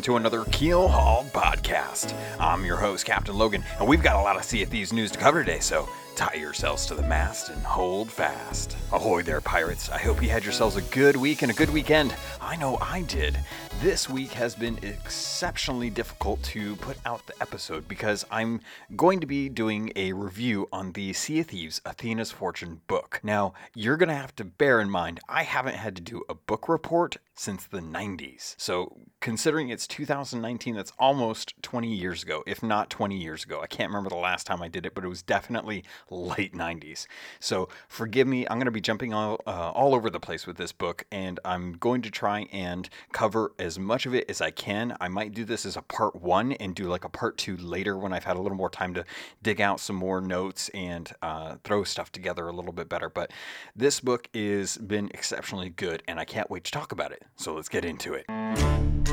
welcome to another Keel Haul podcast. I'm your host, Captain Logan, and we've got a lot of Sea of Thieves news to cover today, so tie yourselves to the mast and hold fast. Ahoy there, pirates. I hope you had yourselves a good week and a good weekend. I know I did. This week has been exceptionally difficult to put out the episode because I'm going to be doing a review on the Sea of Thieves Athena's Fortune book. Now, you're going to have to bear in mind, I haven't had to do a book report since the 90s. So, considering it's 2019, that's almost 20 years ago, if not 20 years ago. I can't remember the last time I did it, but it was definitely late 90s. So, forgive me, I'm going to be jumping all, uh, all over the place with this book, and I'm going to try and cover as much of it as I can. I might do this as a part one and do like a part two later when I've had a little more time to dig out some more notes and uh, throw stuff together a little bit better. But this book has been exceptionally good, and I can't wait to talk about it. So let's get into it.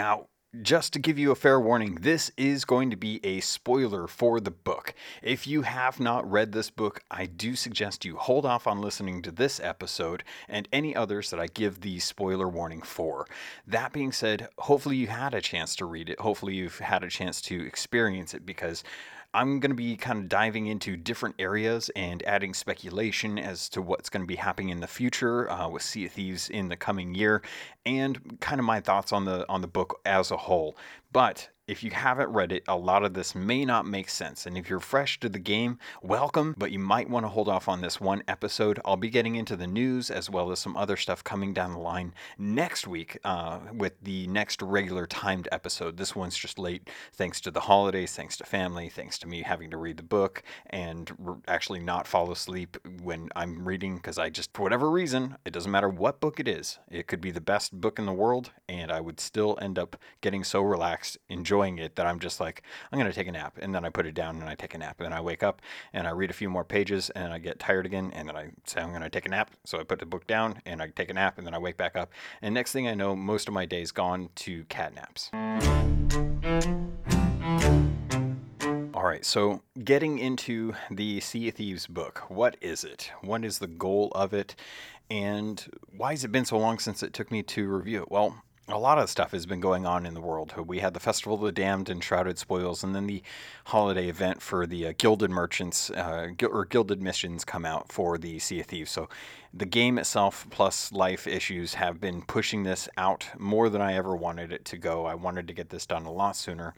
Now, just to give you a fair warning, this is going to be a spoiler for the book. If you have not read this book, I do suggest you hold off on listening to this episode and any others that I give the spoiler warning for. That being said, hopefully you had a chance to read it. Hopefully you've had a chance to experience it because I'm going to be kind of diving into different areas and adding speculation as to what's going to be happening in the future uh, with Sea of Thieves in the coming year, and kind of my thoughts on the on the book as a whole. But if you haven't read it, a lot of this may not make sense. And if you're fresh to the game, welcome, but you might want to hold off on this one episode. I'll be getting into the news as well as some other stuff coming down the line next week uh, with the next regular timed episode. This one's just late thanks to the holidays, thanks to family, thanks to me having to read the book and actually not fall asleep when I'm reading because I just, for whatever reason, it doesn't matter what book it is, it could be the best book in the world, and I would still end up getting so relaxed, enjoying enjoying it that I'm just like, I'm going to take a nap. And then I put it down and I take a nap. And then I wake up and I read a few more pages and I get tired again. And then I say, I'm going to take a nap. So I put the book down and I take a nap and then I wake back up. And next thing I know, most of my day's gone to cat naps. All right, so getting into the Sea of Thieves book, what is it? What is the goal of it? And why has it been so long since it took me to review it? Well, a lot of stuff has been going on in the world. We had the Festival of the Damned and Shrouded Spoils, and then the holiday event for the uh, Gilded Merchants uh, or Gilded Missions come out for the Sea of Thieves. So the game itself plus life issues have been pushing this out more than I ever wanted it to go. I wanted to get this done a lot sooner.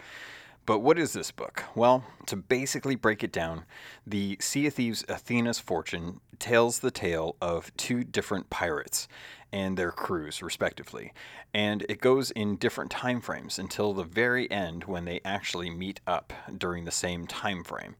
But what is this book? Well, to basically break it down, the Sea of Thieves Athena's Fortune tells the tale of two different pirates and their crews, respectively. And it goes in different time frames until the very end when they actually meet up during the same time frame.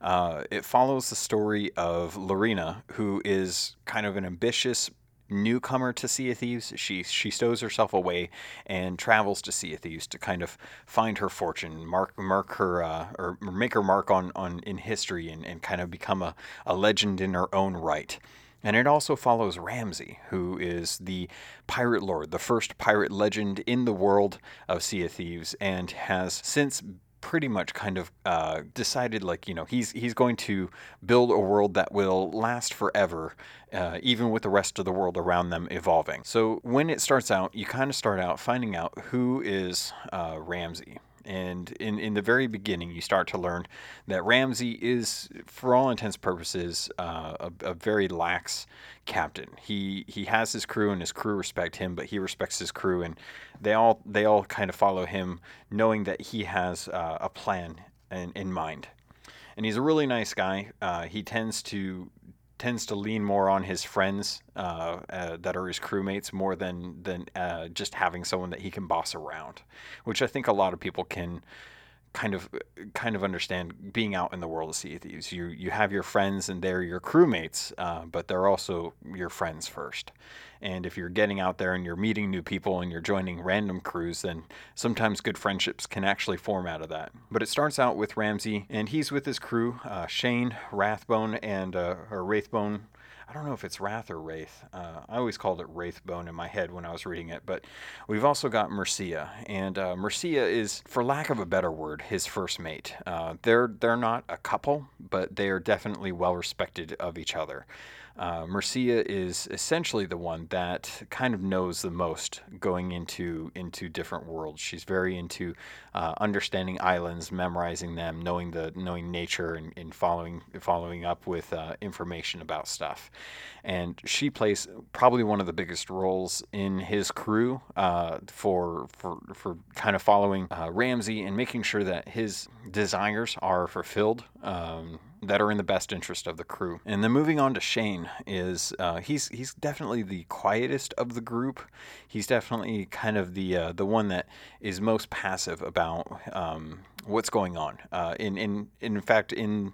Uh, it follows the story of Lorena, who is kind of an ambitious newcomer to Sea of Thieves. She she stows herself away and travels to Sea of Thieves to kind of find her fortune, mark mark her uh, or make her mark on on in history and, and kind of become a, a legend in her own right. And it also follows Ramsey, who is the pirate lord, the first pirate legend in the world of Sea of Thieves, and has since pretty much kind of uh, decided like you know he's he's going to build a world that will last forever uh, even with the rest of the world around them evolving. So when it starts out you kind of start out finding out who is uh, ramsey and in, in the very beginning, you start to learn that Ramsey is, for all intents and purposes, uh, a, a, very lax captain. He he has his crew, and his crew respect him, but he respects his crew, and they all they all kind of follow him, knowing that he has uh, a plan in, in mind. And he's a really nice guy. Uh, he tends to tends to lean more on his friends uh, uh, that are his crewmates more than than uh, just having someone that he can boss around, which I think a lot of people can kind of kind of understand being out in the world of Sea of Thieves. You you have your friends and they're your crewmates, uh, but they're also your friends first. And if you're getting out there and you're meeting new people and you're joining random crews, then sometimes good friendships can actually form out of that. But it starts out with Ramsey, and he's with his crew, uh, Shane, Rathbone, and uh, or Wraithbone. I don't know if it's Wrath or Wraith. Uh, I always called it Wraithbone in my head when I was reading it. But we've also got Mercia. And uh, Mercia is, for lack of a better word, his first mate. Uh, they're they're not a couple, but they are definitely well respected of each other. Uh, Mercia is essentially the one that kind of knows the most going into into different worlds. She's very into uh, understanding islands, memorizing them, knowing the knowing nature, and, and following following up with uh, information about stuff. And she plays probably one of the biggest roles in his crew uh, for for for kind of following uh, Ramsey and making sure that his desires are fulfilled. Um, that are in the best interest of the crew. And then moving on to Shane is uh, he's he's definitely the quietest of the group. He's definitely kind of the uh, the one that is most passive about um, what's going on. Uh, in in in fact, in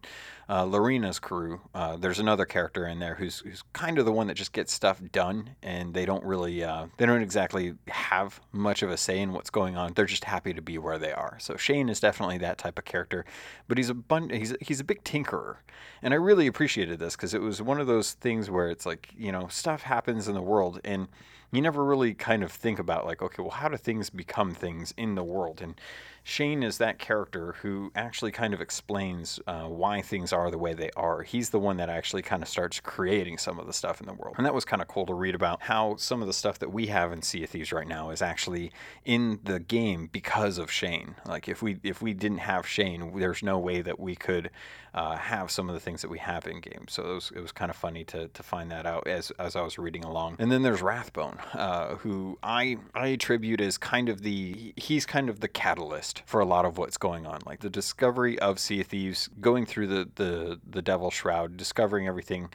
uh, Lorena's crew, uh, there's another character in there who's who's kind of the one that just gets stuff done, and they don't really uh, they don't exactly have much of a say in what's going on. They're just happy to be where they are. So Shane is definitely that type of character, but he's a bun- he's he's a big tinkerer, and I really appreciated this because it was one of those things where it's like you know stuff happens in the world and you never really kind of think about like okay well how do things become things in the world and Shane is that character who actually kind of explains uh, why things are the way they are. He's the one that actually kind of starts creating some of the stuff in the world. And that was kind of cool to read about how some of the stuff that we have in Sea of Thieves right now is actually in the game because of Shane. Like if we if we didn't have Shane, there's no way that we could uh, have some of the things that we have in game. So it was, it was kind of funny to, to find that out as, as I was reading along. And then there's Rathbone, uh, who I I attribute as kind of the he's kind of the catalyst for a lot of what's going on. Like the discovery of Sea of Thieves, going through the the the Devil Shroud, discovering everything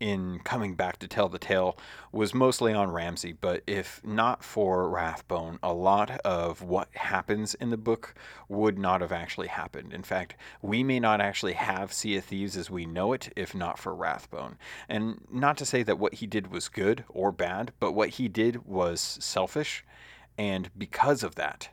in coming back to tell the tale was mostly on Ramsey, but if not for Rathbone, a lot of what happens in the book would not have actually happened. In fact, we may not actually have Sea of Thieves as we know it if not for Rathbone. And not to say that what he did was good or bad, but what he did was selfish, and because of that,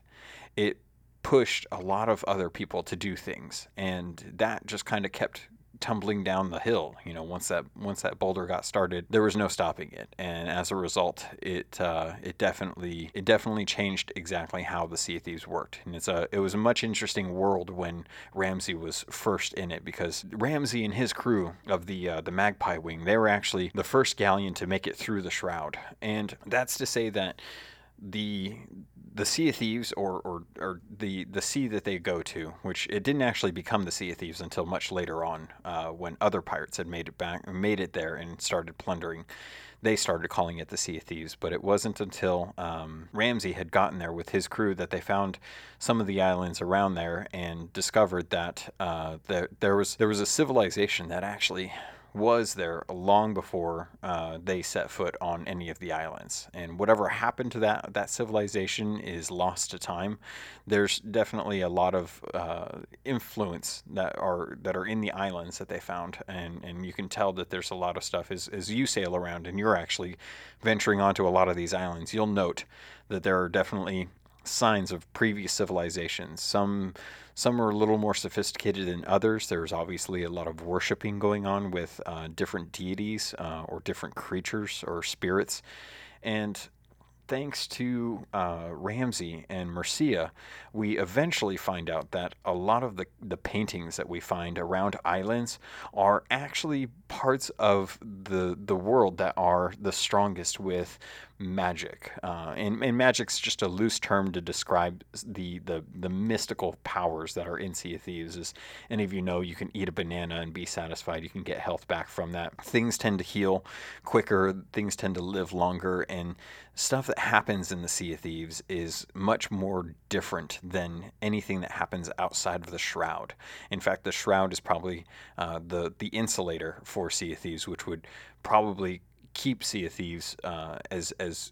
it pushed a lot of other people to do things, and that just kind of kept tumbling down the hill. You know, once that once that boulder got started, there was no stopping it, and as a result, it uh, it definitely it definitely changed exactly how the Sea Thieves worked. And it's a it was a much interesting world when Ramsey was first in it because Ramsey and his crew of the uh, the Magpie Wing they were actually the first galleon to make it through the Shroud, and that's to say that the the Sea of Thieves, or, or, or the, the sea that they go to, which it didn't actually become the Sea of Thieves until much later on, uh, when other pirates had made it back, made it there and started plundering. They started calling it the Sea of Thieves, but it wasn't until um, Ramsey had gotten there with his crew that they found some of the islands around there and discovered that uh, there, there was there was a civilization that actually was there long before uh, they set foot on any of the islands. And whatever happened to that that civilization is lost to time. There's definitely a lot of uh, influence that are that are in the islands that they found, and and you can tell that there's a lot of stuff as as you sail around and you're actually venturing onto a lot of these islands. You'll note that there are definitely signs of previous civilizations. Some some are a little more sophisticated than others. There's obviously a lot of worshiping going on with uh, different deities uh, or different creatures or spirits. And thanks to uh, Ramsey and Mercia, we eventually find out that a lot of the, the paintings that we find around islands are actually parts of the the world that are the strongest with magic. Uh, and, and magic's just a loose term to describe the, the, the mystical powers that are in Sea of Thieves. As any of you know, you can eat a banana and be satisfied. You can get health back from that. Things tend to heal quicker, things tend to live longer, and stuff that happens in the Sea of Thieves is much more different than anything that happens outside of the Shroud. In fact, the Shroud is probably uh, the, the insulator for Sea of Thieves, which would probably keep Sea of Thieves uh, as as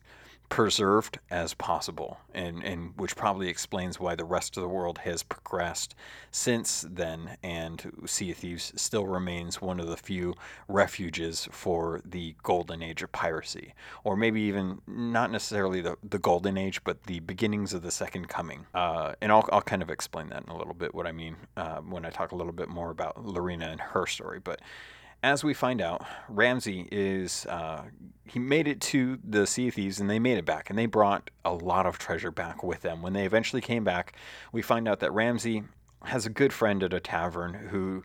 preserved as possible, and and which probably explains why the rest of the world has progressed since then, and Sea of Thieves still remains one of the few refuges for the golden age of piracy, or maybe even not necessarily the, the golden age, but the beginnings of the second coming. Uh, and I'll, I'll kind of explain that in a little bit what I mean uh, when I talk a little bit more about Lorena and her story, but as we find out, Ramsey is uh, he made it to the Sea of Thieves and they made it back and they brought a lot of treasure back with them. When they eventually came back, we find out that Ramsey has a good friend at a tavern who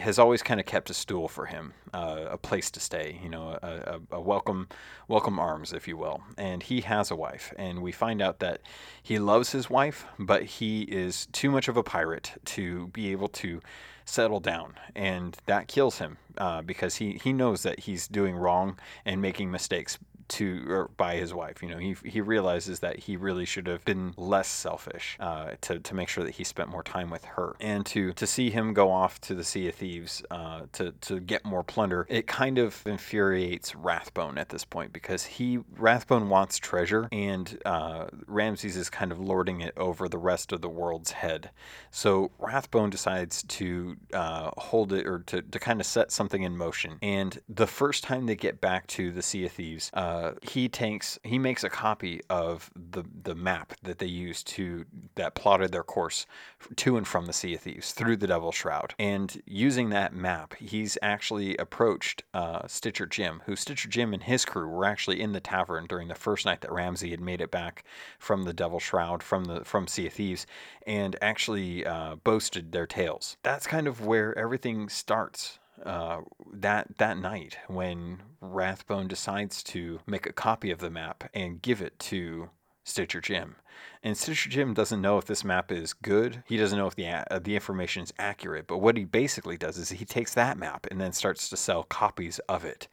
has always kind of kept a stool for him, uh, a place to stay, you know, a, a, a, welcome, welcome arms, if you will. And he has a wife, and we find out that he loves his wife, but he is too much of a pirate to be able to settle down, and that kills him uh, because he he knows that he's doing wrong and making mistakes to or by his wife. You know, he he realizes that he really should have been less selfish uh, to to make sure that he spent more time with her, and to to see him go off to the Sea of Thieves uh, to to get more plunder. It kind of infuriates Rathbone at this point because he Rathbone wants treasure, and uh, Ramsey's is kind of lording it over the rest of the world's head. So Rathbone decides to uh, hold it or to to kind of set something in motion. And the first time they get back to the Sea of Thieves. Uh, uh, he takes he makes a copy of the the map that they used to that plotted their course to and from the Sea of Thieves through the Devil's Shroud. And using that map, he's actually approached uh, Stitcher Jim, who Stitcher Jim and his crew were actually in the tavern during the first night that Ramsey had made it back from the Devil's Shroud from the from Sea of Thieves, and actually uh, boasted their tales. That's kind of where everything starts uh, that that night when Rathbone decides to make a copy of the map and give it to Stitcher Jim. And Stitcher Jim doesn't know if this map is good. He doesn't know if the uh, the information is accurate. But what he basically does is he takes that map and then starts to sell copies of it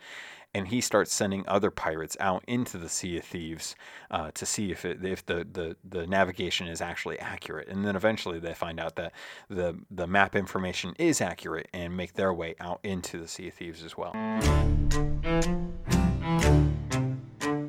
and he starts sending other pirates out into the Sea of Thieves uh, to see if it, if the, the, the navigation is actually accurate. And then eventually they find out that the the map information is accurate and make their way out into the Sea of Thieves as well.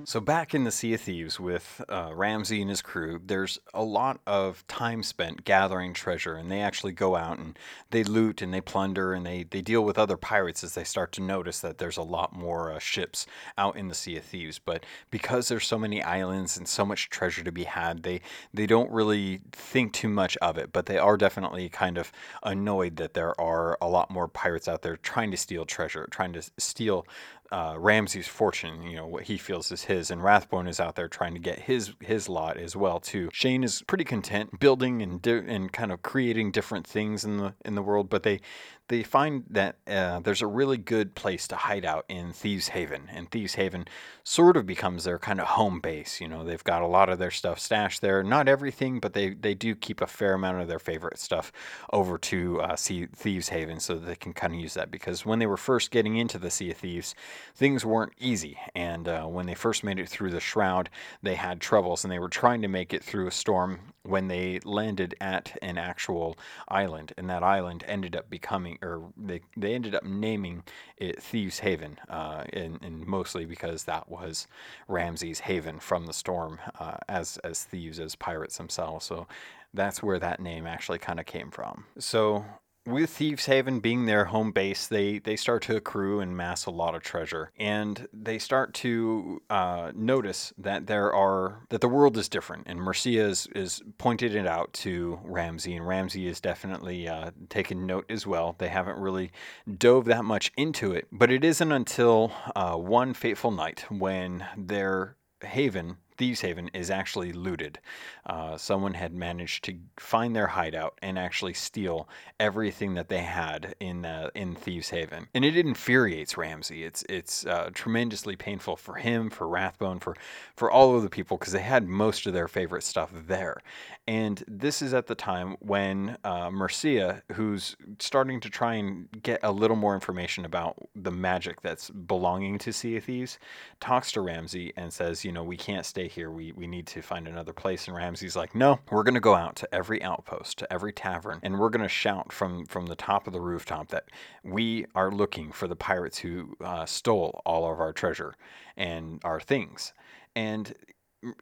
So back in the Sea of Thieves with uh, Ramsey and his crew, there's a lot of time spent gathering treasure, and they actually go out and they loot and they plunder and they, they deal with other pirates as they start to notice that there's a lot more uh, ships out in the Sea of Thieves. But because there's so many islands and so much treasure to be had, they they don't really think too much of it. But they are definitely kind of annoyed that there are a lot more pirates out there trying to steal treasure, trying to steal uh, Ramsey's fortune, you know, what he feels is his, and Rathbone is out there trying to get his his lot as well too. Shane is pretty content building and and kind of creating different things in the in the world, but they they find that uh, there's a really good place to hide out in Thieves Haven, and Thieves Haven sort of becomes their kind of home base. You know, they've got a lot of their stuff stashed there. Not everything, but they they do keep a fair amount of their favorite stuff over to uh, Thieves Haven so they can kind of use that. Because when they were first getting into the Sea of Thieves, things weren't easy, and uh, when they first made it through the Shroud, they had troubles, and they were trying to make it through a storm when they landed at an actual island, and that island ended up becoming or they they ended up naming it Thieves Haven, uh, and, and mostly because that was Ramsey's haven from the storm, uh, as as thieves as pirates themselves. So that's where that name actually kind of came from. So with Thieves Haven being their home base, they they start to accrue and mass a lot of treasure, and they start to uh, notice that there are that the world is different. And Mercia is, is pointed it out to Ramsey, and Ramsey is definitely uh, taken note as well. They haven't really dove that much into it, but it isn't until uh, one fateful night when their haven Thieves Haven is actually looted. Uh, someone had managed to find their hideout and actually steal everything that they had in uh, in Thieves Haven, and it infuriates Ramsey. It's it's uh, tremendously painful for him, for Rathbone, for for all of the people because they had most of their favorite stuff there. And this is at the time when uh, Mercia, who's starting to try and get a little more information about the magic that's belonging to Sea Thieves, talks to Ramsey and says, you know, we can't stay here. We, we need to find another place. And Ramsey's like, no, we're going to go out to every outpost, to every tavern, and we're going to shout from, from the top of the rooftop that we are looking for the pirates who uh, stole all of our treasure and our things. And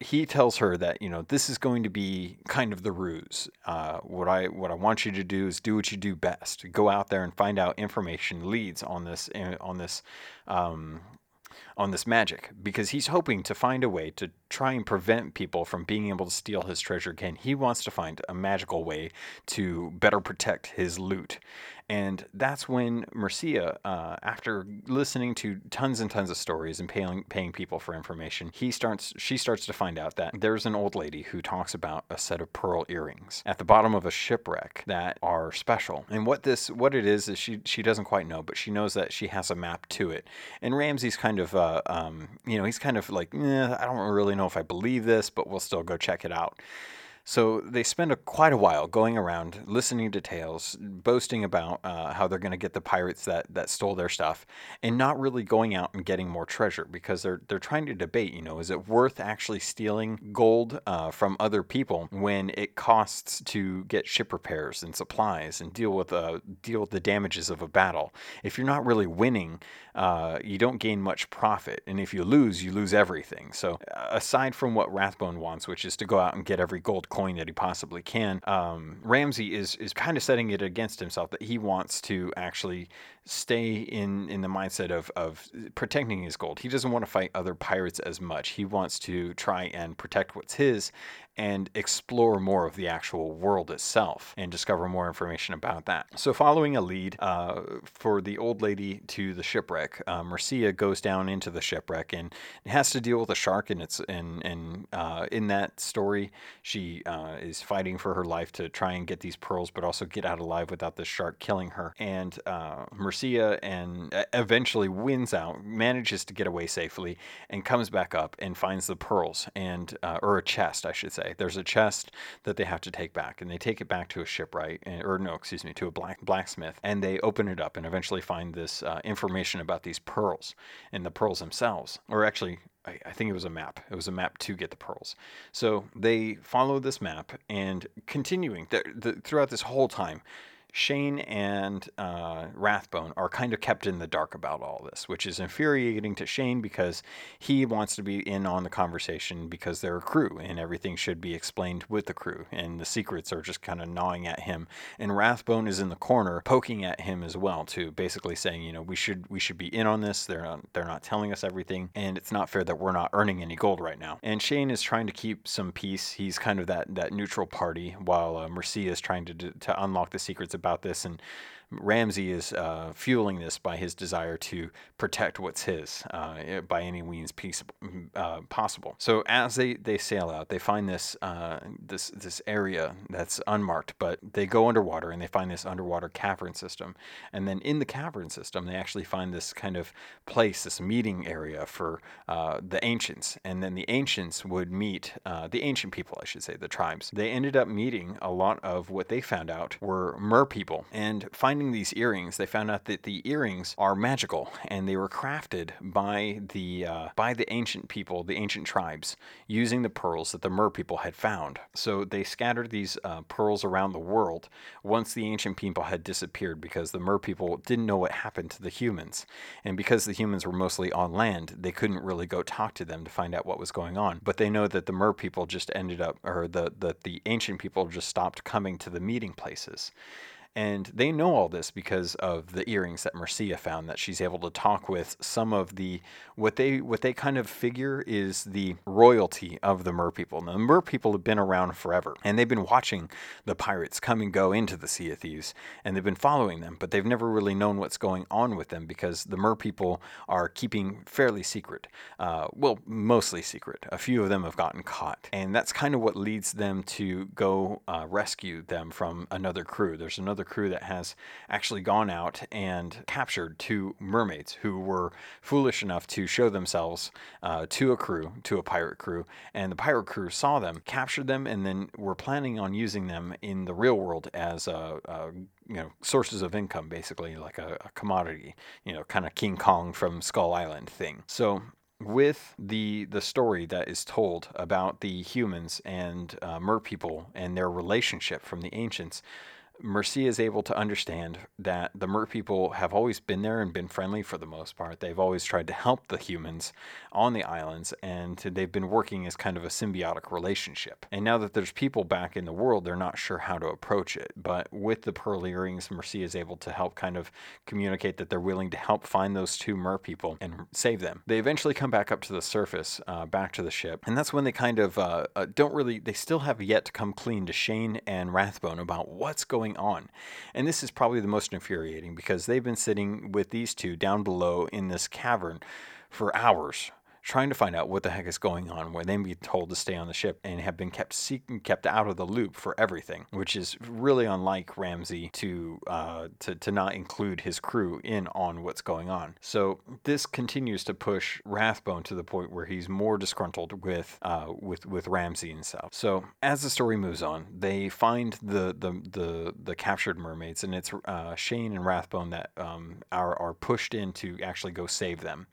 he tells her that you know this is going to be kind of the ruse. Uh, what I what I want you to do is do what you do best. Go out there and find out information, leads on this eh, on this um, on this magic because he's hoping to find a way to try and prevent people from being able to steal his treasure again. He wants to find a magical way to better protect his loot. And that's when Mercia, uh, after listening to tons and tons of stories and paying paying people for information, he starts she starts to find out that there's an old lady who talks about a set of pearl earrings at the bottom of a shipwreck that are special. And what this what it is is she she doesn't quite know, but she knows that she has a map to it. And Ramsey's kind of uh, um, you know he's kind of like eh, I don't really know if I believe this, but we'll still go check it out. So they spend a, quite a while going around, listening to tales, boasting about uh, how they're going to get the pirates that, that stole their stuff, and not really going out and getting more treasure because they're they're trying to debate. You know, is it worth actually stealing gold uh, from other people when it costs to get ship repairs and supplies and deal with uh, deal with the damages of a battle? If you're not really winning, uh, you don't gain much profit, and if you lose, you lose everything. So aside from what Rathbone wants, which is to go out and get every gold coin that he possibly can. Um, Ramsey is is kind of setting it against himself that he wants to actually stay in in the mindset of of protecting his gold. He doesn't want to fight other pirates as much. He wants to try and protect what's his and explore more of the actual world itself and discover more information about that. So, following a lead uh, for the old lady to the shipwreck, uh, Mercia goes down into the shipwreck and has to deal with a shark. And it's and and uh, in that story, she uh, is fighting for her life to try and get these pearls, but also get out alive without the shark killing her. And uh, Mercia and eventually wins out, manages to get away safely, and comes back up and finds the pearls and uh, or a chest, I should say. There's a chest that they have to take back, and they take it back to a shipwright, or no, excuse me, to a black blacksmith, and they open it up and eventually find this uh, information about these pearls and the pearls themselves, or actually I, think it was a map. It was a map to get the pearls. So they follow this map and continuing throughout this whole time, Shane and uh, Rathbone are kind of kept in the dark about all this, which is infuriating to Shane because he wants to be in on the conversation because they're a crew and everything should be explained with the crew, and the secrets are just kind of gnawing at him. And Rathbone is in the corner poking at him as well, too, basically saying, you know, we should we should be in on this. They're not they're not telling us everything, and it's not fair that we're not earning any gold right now. And Shane is trying to keep some peace. He's kind of that that neutral party, while uh, Mercia is trying to to unlock the secrets about about this and Ramsey is uh, fueling this by his desire to protect what's his uh, by any means peaceable, uh, possible. So as they, they sail out, they find this uh, this this area that's unmarked, but they go underwater and they find this underwater cavern system. And then in the cavern system, they actually find this kind of place, this meeting area for uh, the ancients. And then the ancients would meet uh, the ancient people, I should say, the tribes. They ended up meeting a lot of what they found out were mer people and find finding these earrings, they found out that the earrings are magical and they were crafted by the uh, by the ancient people, the ancient tribes, using the pearls that the Mer people had found. So they scattered these uh, pearls around the world once the ancient people had disappeared because the Mer people didn't know what happened to the humans, and because the humans were mostly on land, they couldn't really go talk to them to find out what was going on. But they know that the Mer people just ended up, or the the, the ancient people just stopped coming to the meeting places. And they know all this because of the earrings that Mercia found that she's able to talk with some of the what they what they kind of figure is the royalty of the Mer people. Now, the Mer people have been around forever and they've been watching the pirates come and go into the Sea of Thieves and they've been following them, but they've never really known what's going on with them because the Mer people are keeping fairly secret. Uh, well, mostly secret. A few of them have gotten caught. And that's kind of what leads them to go uh, rescue them from another crew. There's another crew that has actually gone out and captured two mermaids who were foolish enough to show themselves uh, to a crew, to a pirate crew, and the pirate crew saw them, captured them, and then were planning on using them in the real world as a, a you know sources of income, basically like a, a commodity, you know, kind of King Kong from Skull Island thing. So with the the story that is told about the humans and uh, mer people and their relationship from the ancients Mercia is able to understand that the Mer people have always been there and been friendly for the most part. They've always tried to help the humans on the islands, and they've been working as kind of a symbiotic relationship. And now that there's people back in the world, they're not sure how to approach it. But with the pearl earrings, Mercia is able to help kind of communicate that they're willing to help find those two Mer people and save them. They eventually come back up to the surface, uh, back to the ship, and that's when they kind of uh, uh, don't really, they still have yet to come clean to Shane and Rathbone about what's going going on? And this is probably the most infuriating because they've been sitting with these two down below in this cavern for hours trying to find out what the heck is going on, where they be told to stay on the ship and have been kept kept out of the loop for everything, which is really unlike Ramsey to uh, to to not include his crew in on what's going on. So this continues to push Rathbone to the point where he's more disgruntled with uh, with with Ramsey and stuff. So as the story moves on, they find the the the, the captured mermaids, and it's uh, Shane and Rathbone that um, are are pushed in to actually go save them.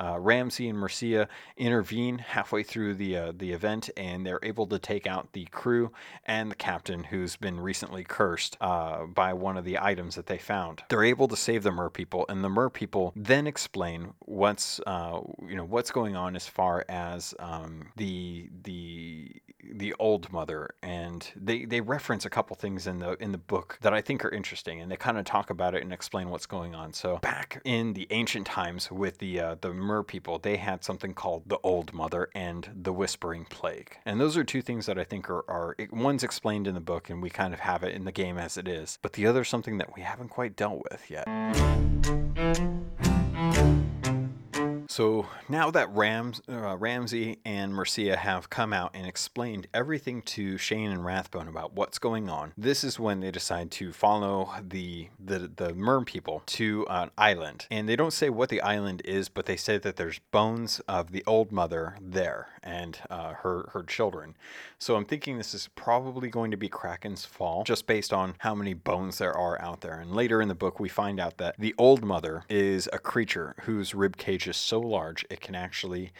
Uh, Ramsey and Mercia intervene halfway through the uh, the event, and they're able to take out the crew and the captain, who's been recently cursed uh, by one of the items that they found. They're able to save the Mer people, and the Mer people then explain what's uh, you know what's going on as far as um, the the the old mother, and they they reference a couple things in the in the book that I think are interesting, and they kind of talk about it and explain what's going on. So back in the ancient times with the uh, the Mer people, they had something called the Old Mother and the Whispering Plague. And those are two things that I think are, are one's explained in the book and we kind of have it in the game as it is, but the other something that we haven't quite dealt with yet. So now that Rams, uh, Ramsey and Mercia have come out and explained everything to Shane and Rathbone about what's going on, this is when they decide to follow the the the Merm people to an island. And they don't say what the island is, but they say that there's bones of the old mother there and uh, her her children. So I'm thinking this is probably going to be Kraken's fall, just based on how many bones there are out there. And later in the book, we find out that the old mother is a creature whose rib cage is so large it can actually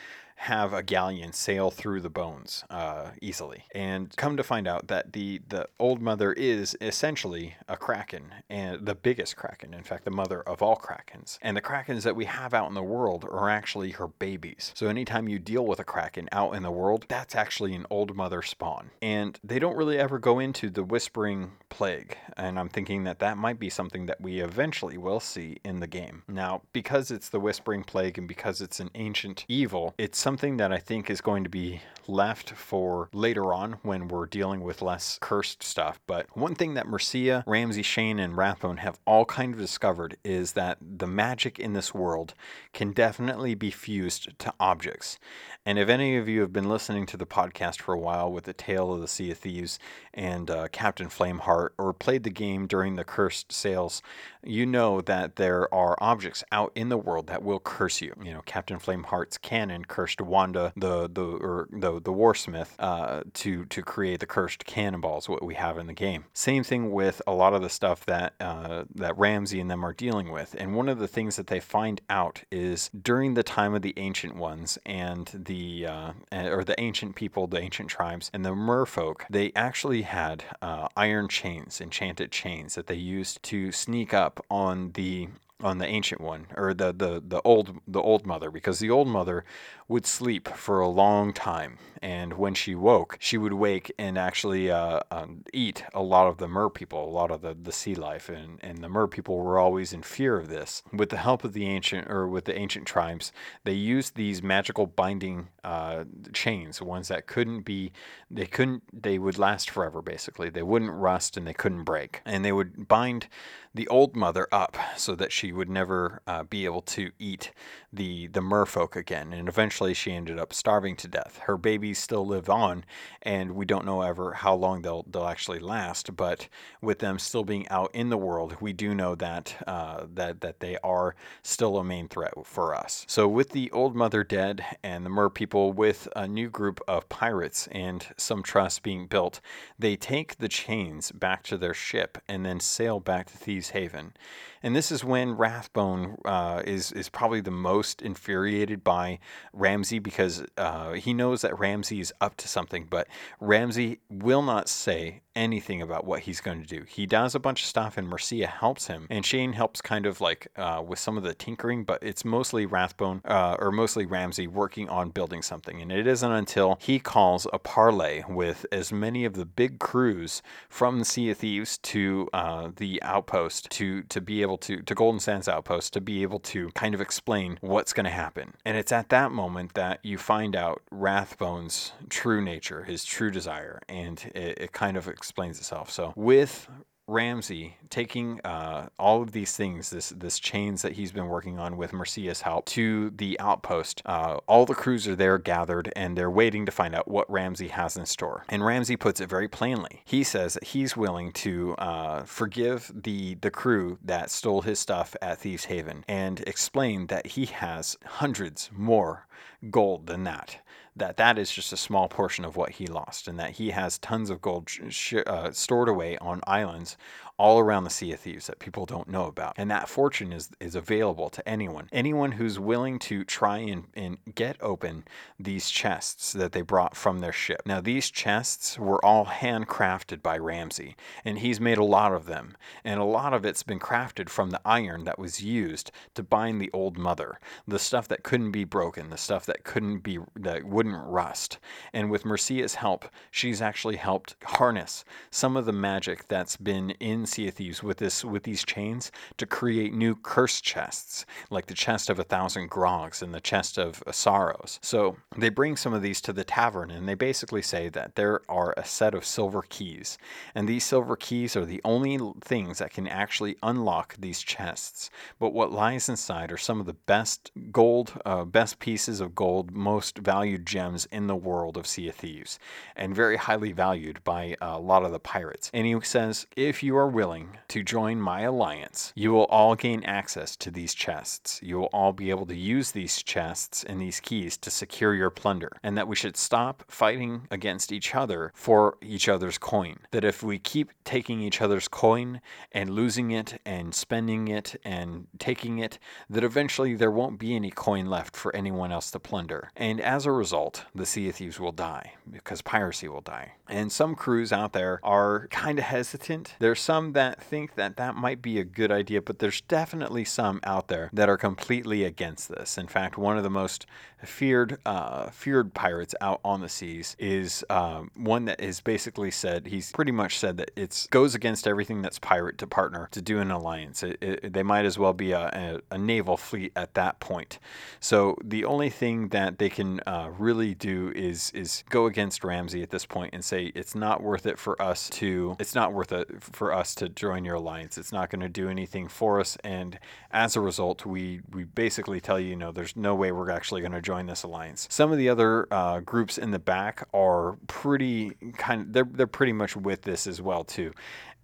have a galleon sail through the bones uh, easily. And come to find out that the, the old mother is essentially a kraken, and the biggest kraken, in fact, the mother of all krakens. And the krakens that we have out in the world are actually her babies. So anytime you deal with a kraken out in the world, that's actually an old mother spawn. And they don't really ever go into the whispering plague. And I'm thinking that that might be something that we eventually will see in the game. Now, because it's the whispering plague and because it's an ancient evil, it's something something that I think is going to be left for later on when we're dealing with less cursed stuff. But one thing that Mercia, Ramsey, Shane, and Rathbone have all kind of discovered is that the magic in this world can definitely be fused to objects. And if any of you have been listening to the podcast for a while with the Tale of the Sea of Thieves and uh, Captain Flameheart, or played the game during the cursed sails, you know that there are objects out in the world that will curse you. You know, Captain Flameheart's cannon cursed Wanda, the the or the the warsmith, uh, to to create the cursed cannonballs. What we have in the game. Same thing with a lot of the stuff that uh, that Ramsey and them are dealing with. And one of the things that they find out is during the time of the Ancient Ones and the the uh, or the ancient people, the ancient tribes, and the merfolk, they actually had uh, iron chains, enchanted chains that they used to sneak up on the on the ancient one or the, the the old the old mother because the old mother would sleep for a long time and when she woke she would wake and actually uh, um, eat a lot of the mer people a lot of the, the sea life and, and the mer people were always in fear of this. With the help of the ancient or with the ancient tribes they used these magical binding uh, chains ones that couldn't be they couldn't they would last forever basically. They wouldn't rust and they couldn't break. And they would bind the old mother up so that she would never uh, be able to eat the the merfolk again and eventually she ended up starving to death. Her babies still live on and we don't know ever how long they'll they'll actually last but with them still being out in the world we do know that uh, that that they are still a main threat for us. So with the old mother dead and the mer people with a new group of pirates and some trust being built they take the chains back to their ship and then sail back to Thieves Haven and this is when Rathbone uh, is is probably the most infuriated by Ramsey because uh, he knows that Ramsey is up to something, but Ramsey will not say anything about what he's going to do. He does a bunch of stuff, and Mercia helps him, and Shane helps kind of like uh, with some of the tinkering, but it's mostly Rathbone uh, or mostly Ramsey working on building something. And it isn't until he calls a parley with as many of the big crews from the Sea of Thieves to uh, the outpost to to be able to to Golden Sands outpost to be able to kind of explain what's going to happen. And it's at that moment that you find out Rathbone's true nature, his true desire, and it, it kind of explains itself. So with Ramsey taking uh, all of these things, this this chains that he's been working on with Mercia's help, to the outpost. Uh, all the crews are there gathered, and they're waiting to find out what Ramsey has in store. And Ramsey puts it very plainly. He says that he's willing to uh, forgive the the crew that stole his stuff at Thieves Haven, and explain that he has hundreds more gold than that that that is just a small portion of what he lost, and that he has tons of gold sh- uh, stored away on islands all around the Sea of Thieves that people don't know about. And that fortune is, is available to anyone. Anyone who's willing to try and, and get open these chests that they brought from their ship. Now, these chests were all handcrafted by Ramsey, and he's made a lot of them. And a lot of it's been crafted from the iron that was used to bind the old mother, the stuff that couldn't be broken, the stuff that couldn't be, that wouldn't rust. And with Mercia's help, she's actually helped harness some of the magic that's been in Sea of Thieves with this with these chains to create new curse chests, like the chest of a thousand grogs and the chest of sorrows. So they bring some of these to the tavern, and they basically say that there are a set of silver keys, and these silver keys are the only things that can actually unlock these chests. But what lies inside are some of the best gold, uh, best pieces of gold, most valued gems in the world of Sea of Thieves, and very highly valued by a lot of the pirates. And he says, if you are willing to join my alliance, you will all gain access to these chests. You will all be able to use these chests and these keys to secure your plunder, and that we should stop fighting against each other for each other's coin. That if we keep taking each other's coin and losing it and spending it and taking it, that eventually there won't be any coin left for anyone else to plunder. And as a result, the Sea of Thieves will die because piracy will die. And some crews out there are kind of hesitant. There's some that think that that might be a good idea, but there's definitely some out there that are completely against this. In fact, one of the most feared uh, feared pirates out on the seas is um, one that has basically said he's pretty much said that it goes against everything that's pirate to partner to do an alliance. It, it, they might as well be a, a, a, naval fleet at that point. So the only thing that they can uh, really do is is go against Ramsey at this point and say it's not worth it for us to it's not worth it for us to join your alliance. It's not going to do anything for us, and as a result, we we basically tell you, you know, there's no way we're actually going to join this alliance. Some of the other uh, groups in the back are pretty kind of they're they're pretty much with this as well too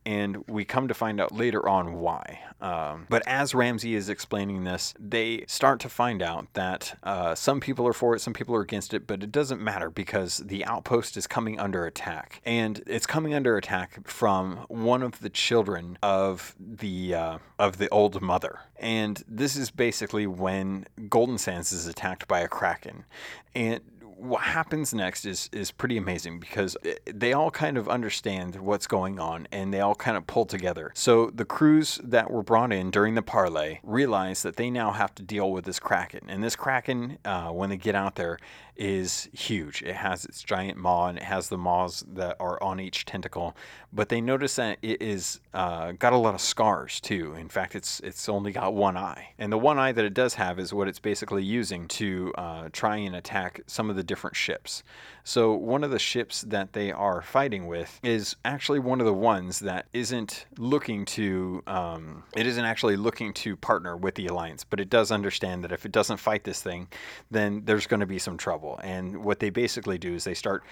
and we come to find out later on why. Um, but as Ramsey is explaining this, they start to find out that uh, some people are for it, some people are against it, but it doesn't matter because the outpost is coming under attack, and it's coming under attack from one of the children of the uh, of the old mother. And this is basically when Golden Sands is attacked by a kraken, and what happens next is is pretty amazing because they all kind of understand what's going on and they all kind of pull together. So the crews that were brought in during the parley realize that they now have to deal with this kraken, and this kraken, uh, when they get out there, is huge. It has its giant maw and it has the maws that are on each tentacle. But they notice that it is uh, got a lot of scars too. In fact, it's it's only got one eye, and the one eye that it does have is what it's basically using to uh, try and attack some of the different ships. So one of the ships that they are fighting with is actually one of the ones that isn't looking to um, it isn't actually looking to partner with the alliance, but it does understand that if it doesn't fight this thing, then there's going to be some trouble. And what they basically do is they start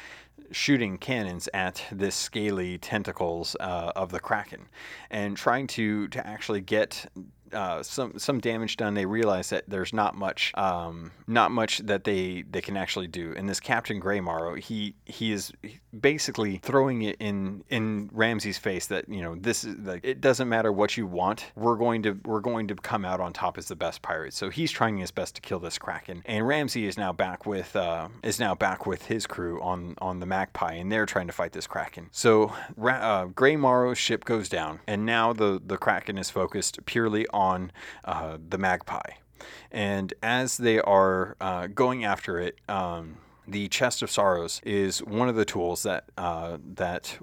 shooting cannons at this scaly tentacles uh, of the kraken, and trying to to actually get uh, some some damage done, they realize that there's not much um, not much that they they can actually do. And this Captain Greymarrow, he he is basically throwing it in in Ramsey's face that you know this is like it doesn't matter what you want, we're going to we're going to come out on top as the best pirates. So he's trying his best to kill this Kraken, and Ramsey is now back with uh, is now back with his crew on on the Magpie, and they're trying to fight this Kraken. So uh, Greymarrow's ship goes down, and now the the Kraken is focused purely on uh, the Magpie. And as they are uh, going after it, um, the Chest of Sorrows is one of the tools that uh, that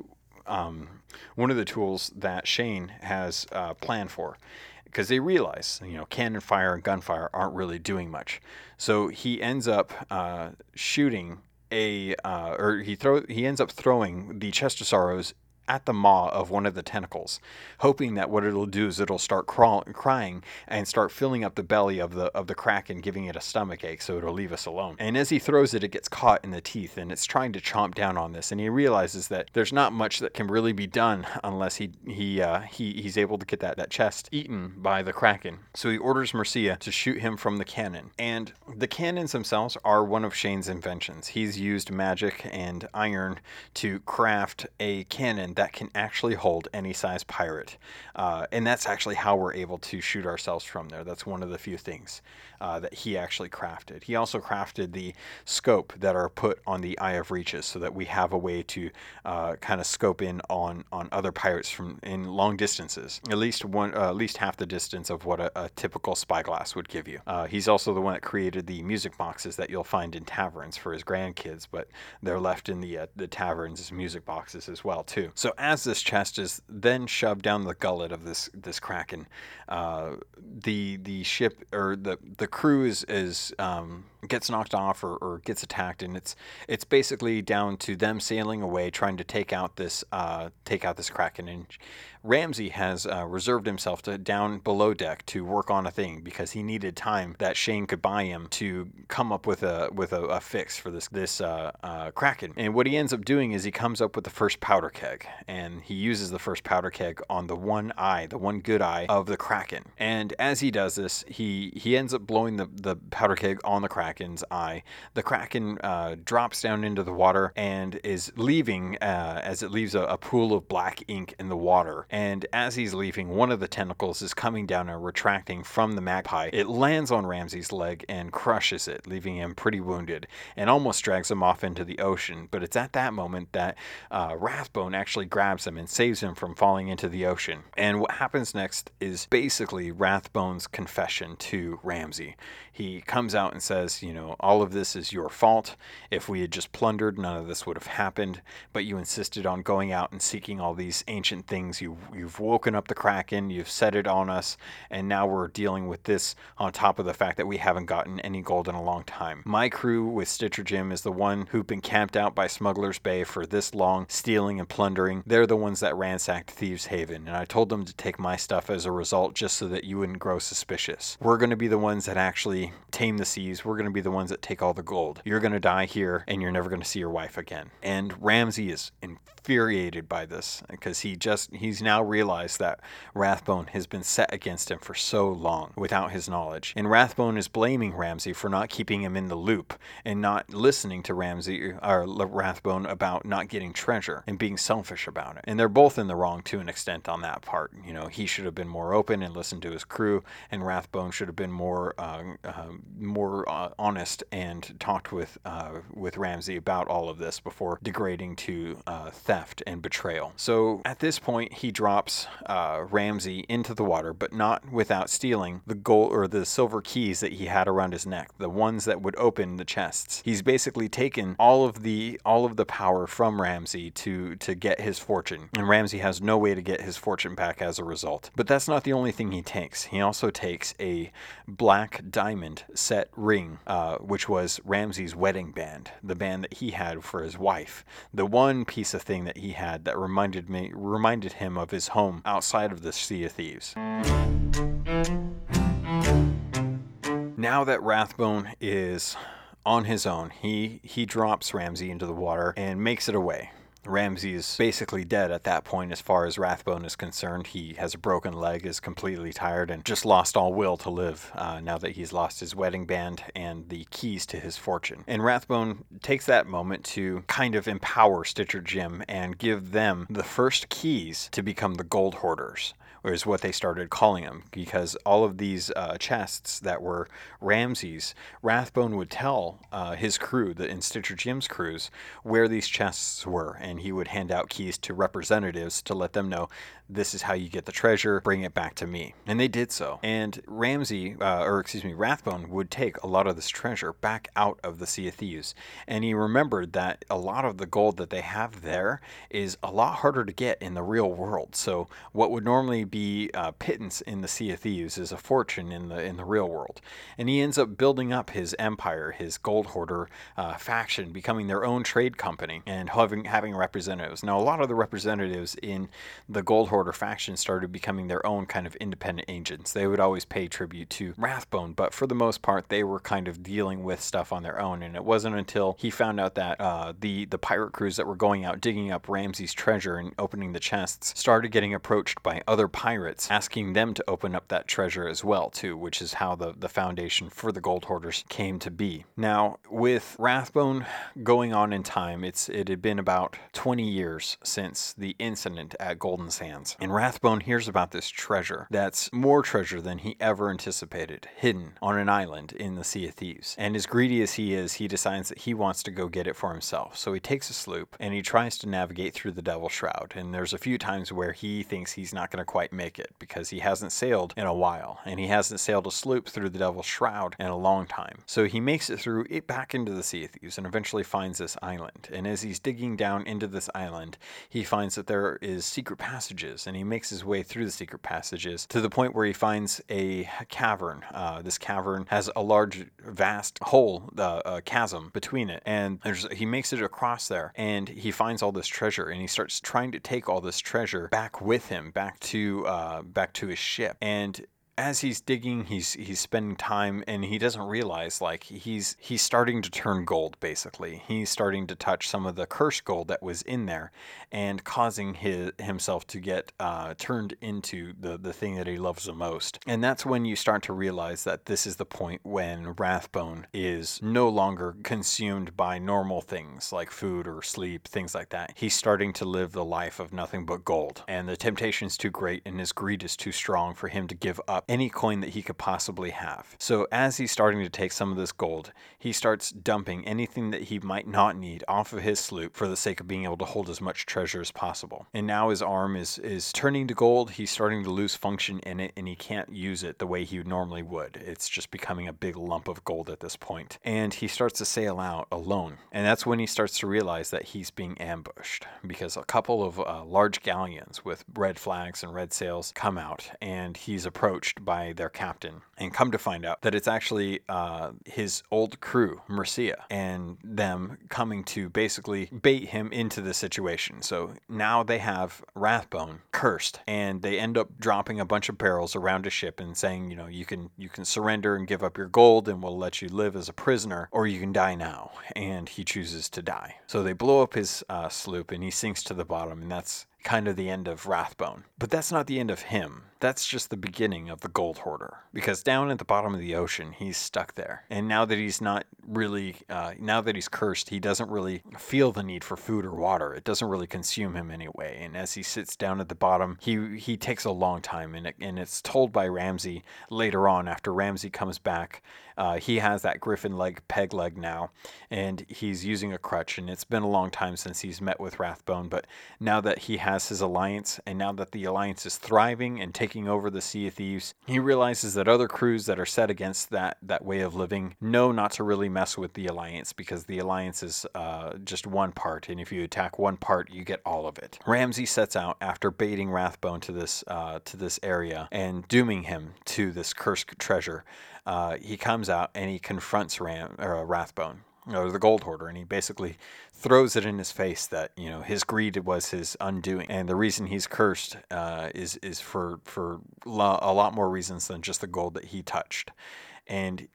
um, one of the tools that Shane has uh, planned for because they realize you know cannon fire and gunfire aren't really doing much. So he ends up uh, shooting a uh, or he throw he ends up throwing the chest of sorrows at the maw of one of the tentacles, hoping that what it'll do is it'll start crawl- crying and start filling up the belly of the of the kraken, giving it a stomach ache, so it'll leave us alone. And as he throws it, it gets caught in the teeth, and it's trying to chomp down on this. And he realizes that there's not much that can really be done unless he he uh, he he's able to get that that chest eaten by the kraken. So he orders Mercia to shoot him from the cannon. And the cannons themselves are one of Shane's inventions. He's used magic and iron to craft a that can actually hold any size pirate. Uh, and that's actually how we're able to shoot ourselves from there. That's one of the few things uh, that he actually crafted. He also crafted the scope that are put on the Eye of Reaches so that we have a way to uh, kind of scope in on, on other pirates from in long distances, at least one, uh, at least half the distance of what a, a typical spyglass would give you. Uh, he's also the one that created the music boxes that you'll find in taverns for his grandkids, but they're left in the uh, the taverns as music boxes as well too. So as this chest is then shoved down the gullet of this this kraken, uh, the the ship or the the crew is is um, gets knocked off or, or gets attacked, and it's it's basically down to them sailing away, trying to take out this uh, take out this kraken. And Ramsey has uh, reserved himself to down below deck to work on a thing because he needed time that Shane could buy him to come up with a with a, a fix for this this uh, uh, kraken. And what he ends up doing is he comes up with the first powder keg, and he uses the first powder keg on the one eye, the one good eye of the kraken. And as he does this, he he ends up blowing the the powder keg on the kraken's eye. The kraken uh, drops down into the water and is leaving uh, as it leaves a, a pool of black ink in the water and as he's leaving, one of the tentacles is coming down and retracting from the magpie. It lands on Ramsey's leg and crushes it, leaving him pretty wounded, and almost drags him off into the ocean. But it's at that moment that uh, Rathbone actually grabs him and saves him from falling into the ocean. And what happens next is basically Rathbone's confession to Ramsey. He comes out and says, You know, all of this is your fault. If we had just plundered, none of this would have happened. But you insisted on going out and seeking all these ancient things. You you've woken up the kraken, you've set it on us, and now we're dealing with this on top of the fact that we haven't gotten any gold in a long time. My crew with Stitcher Jim is the one who've been camped out by Smuggler's Bay for this long, stealing and plundering. They're the ones that ransacked Thieves Haven, and I told them to take my stuff as a result just so that you wouldn't grow suspicious. We're going to be the ones that actually tame the seas. We're going to be the ones that take all the gold. You're going to die here, and you're never going to see your wife again. And Ramsey is infuriated by this because he just he's now realized that Rathbone has been set against him for so long without his knowledge. And Rathbone is blaming Ramsey for not keeping him in the loop and not listening to Ramsey or Rathbone about not getting treasure and being selfish about it. And they're both in the wrong to an extent on that part. You know, he should have been more open and listened to his crew, and Rathbone should have been more uh, uh, more uh, honest and talked with uh, with Ramsey about all of this before degrading to uh, theft and betrayal. So at this point, he drops uh, Ramsey into the water, but not without stealing the gold or the silver keys that he had around his neck, the ones that would open the chests. He's basically taken all of the all of the power from Ramsey to to get his fortune, and Ramsey has no way to get his fortune back as a result. But that's not the only thing he takes. He also takes a black diamond set ring, uh, which was Ramsey's wedding band, the band that he had for his wife, the one piece of thing that he had that reminded me reminded him of his home outside of the Sea of Thieves. Now that Rathbone is on his own, he he drops Ramsey into the water and makes it away. Ramsey is basically dead at that point as far as Rathbone is concerned. He has a broken leg, is completely tired, and just lost all will to live uh, now that he's lost his wedding band and the keys to his fortune. And Rathbone takes that moment to kind of empower Stitcher Jim and give them the first keys to become the gold hoarders is what they started calling them because all of these uh, chests that were Ramsey's, Rathbone would tell uh, his crew, the in Stitcher Jim's crews, where these chests were, and he would hand out keys to representatives to let them know this is how you get the treasure, bring it back to me. And they did so. And Ramsey, uh, or excuse me, Rathbone would take a lot of this treasure back out of the Sea of Thieves. And he remembered that a lot of the gold that they have there is a lot harder to get in the real world. So what would normally be uh, pittance in the Sea of Thieves is a fortune in the in the real world, and he ends up building up his empire, his gold hoarder uh, faction, becoming their own trade company and having having representatives. Now, a lot of the representatives in the gold hoarder faction started becoming their own kind of independent agents. They would always pay tribute to Rathbone, but for the most part, they were kind of dealing with stuff on their own. And it wasn't until he found out that uh, the the pirate crews that were going out digging up Ramsey's treasure and opening the chests started getting approached by other pirates, asking them to open up that treasure as well too, which is how the the foundation for the gold hoarders came to be. Now, with Rathbone going on in time, it's it had been about 20 years since the incident at Golden Sands, and Rathbone hears about this treasure that's more treasure than he ever anticipated, hidden on an island in the Sea of Thieves. And as greedy as he is, he decides that he wants to go get it for himself. So he takes a sloop and he tries to navigate through the Devil's Shroud. And there's a few times where he thinks he's not going to quite make it because he hasn't sailed in a while and he hasn't sailed a sloop through the Devil's Shroud in a long time. So he makes it through it back into the Sea Thieves and eventually finds this island. And as he's digging down into this island, he finds that there is secret passages and he makes his way through the secret passages to the point where he finds a cavern. Uh, this cavern has a large, vast hole, uh, a chasm between it, and he makes it across there, and he finds all this treasure, and he starts trying to take all this treasure back with him, back to uh, back to his ship, and as he's digging, he's he's spending time and he doesn't realize like he's he's starting to turn gold basically. He's starting to touch some of the cursed gold that was in there and causing his himself to get uh, turned into the the thing that he loves the most. And that's when you start to realize that this is the point when Rathbone is no longer consumed by normal things like food or sleep, things like that. He's starting to live the life of nothing but gold. And the temptation is too great and his greed is too strong for him to give up any coin that he could possibly have. So as he's starting to take some of this gold, he starts dumping anything that he might not need off of his sloop for the sake of being able to hold as much treasure as possible. And now his arm is is turning to gold. He's starting to lose function in it and he can't use it the way he normally would. It's just becoming a big lump of gold at this point. And he starts to sail out alone. And that's when he starts to realize that he's being ambushed because a couple of uh, large galleons with red flags and red sails come out and he's approached by their captain and come to find out that it's actually uh, his old crew, Mercia, and them coming to basically bait him into the situation. So now they have Rathbone cursed, and they end up dropping a bunch of barrels around a ship and saying, you know, you can you can surrender and give up your gold, and we'll let you live as a prisoner, or you can die now. And he chooses to die. So they blow up his uh, sloop, and he sinks to the bottom, and that's kind of the end of Rathbone. But that's not the end of him. That's just the beginning of the gold hoarder. Because down at the bottom of the ocean, he's stuck there. And now that he's not really, uh, now that he's cursed, he doesn't really feel the need for food or water. It doesn't really consume him anyway. And as he sits down at the bottom, he he takes a long time. And, it, and it's told by Ramsey later on after Ramsey comes back. Uh, he has that griffin leg, peg leg now, and he's using a crutch. And it's been a long time since he's met with Rathbone. But now that he has his alliance, and now that the alliance is thriving and taking over the Sea of Thieves, he realizes that other crews that are set against that that way of living know not to really mess with the alliance because the alliance is uh, just one part, and if you attack one part, you get all of it. Ramsey sets out after baiting Rathbone to this uh, to this area and dooming him to this cursed treasure. Uh, he comes out and he confronts Ram or Rathbone or the gold hoarder, and he basically throws it in his face that you know his greed was his undoing, and the reason he's cursed uh, is is for for lo- a lot more reasons than just the gold that he touched, and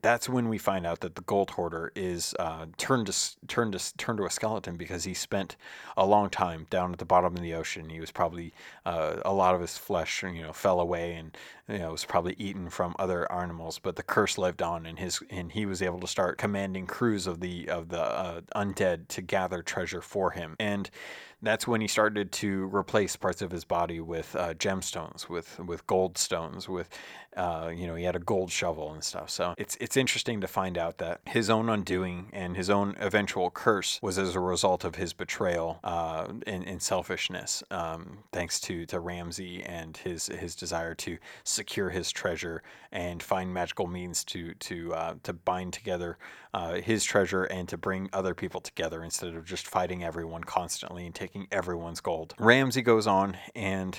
that's when we find out that the gold hoarder is uh, turned to turned to turned to a skeleton because he spent a long time down at the bottom of the ocean. He was probably uh, a lot of his flesh, you know, fell away and you know was probably eaten from other animals. But the curse lived on, and his and he was able to start commanding crews of the of the uh, undead to gather treasure for him and that's when he started to replace parts of his body with uh, gemstones, with with gold stones, with uh, you know he had a gold shovel and stuff. So it's it's interesting to find out that his own undoing and his own eventual curse was as a result of his betrayal uh, and, and, selfishness, um, thanks to to Ramsey and his his desire to secure his treasure and find magical means to to uh, to bind together uh, his treasure and to bring other people together instead of just fighting everyone constantly and taking everyone's gold. Ramsey goes on and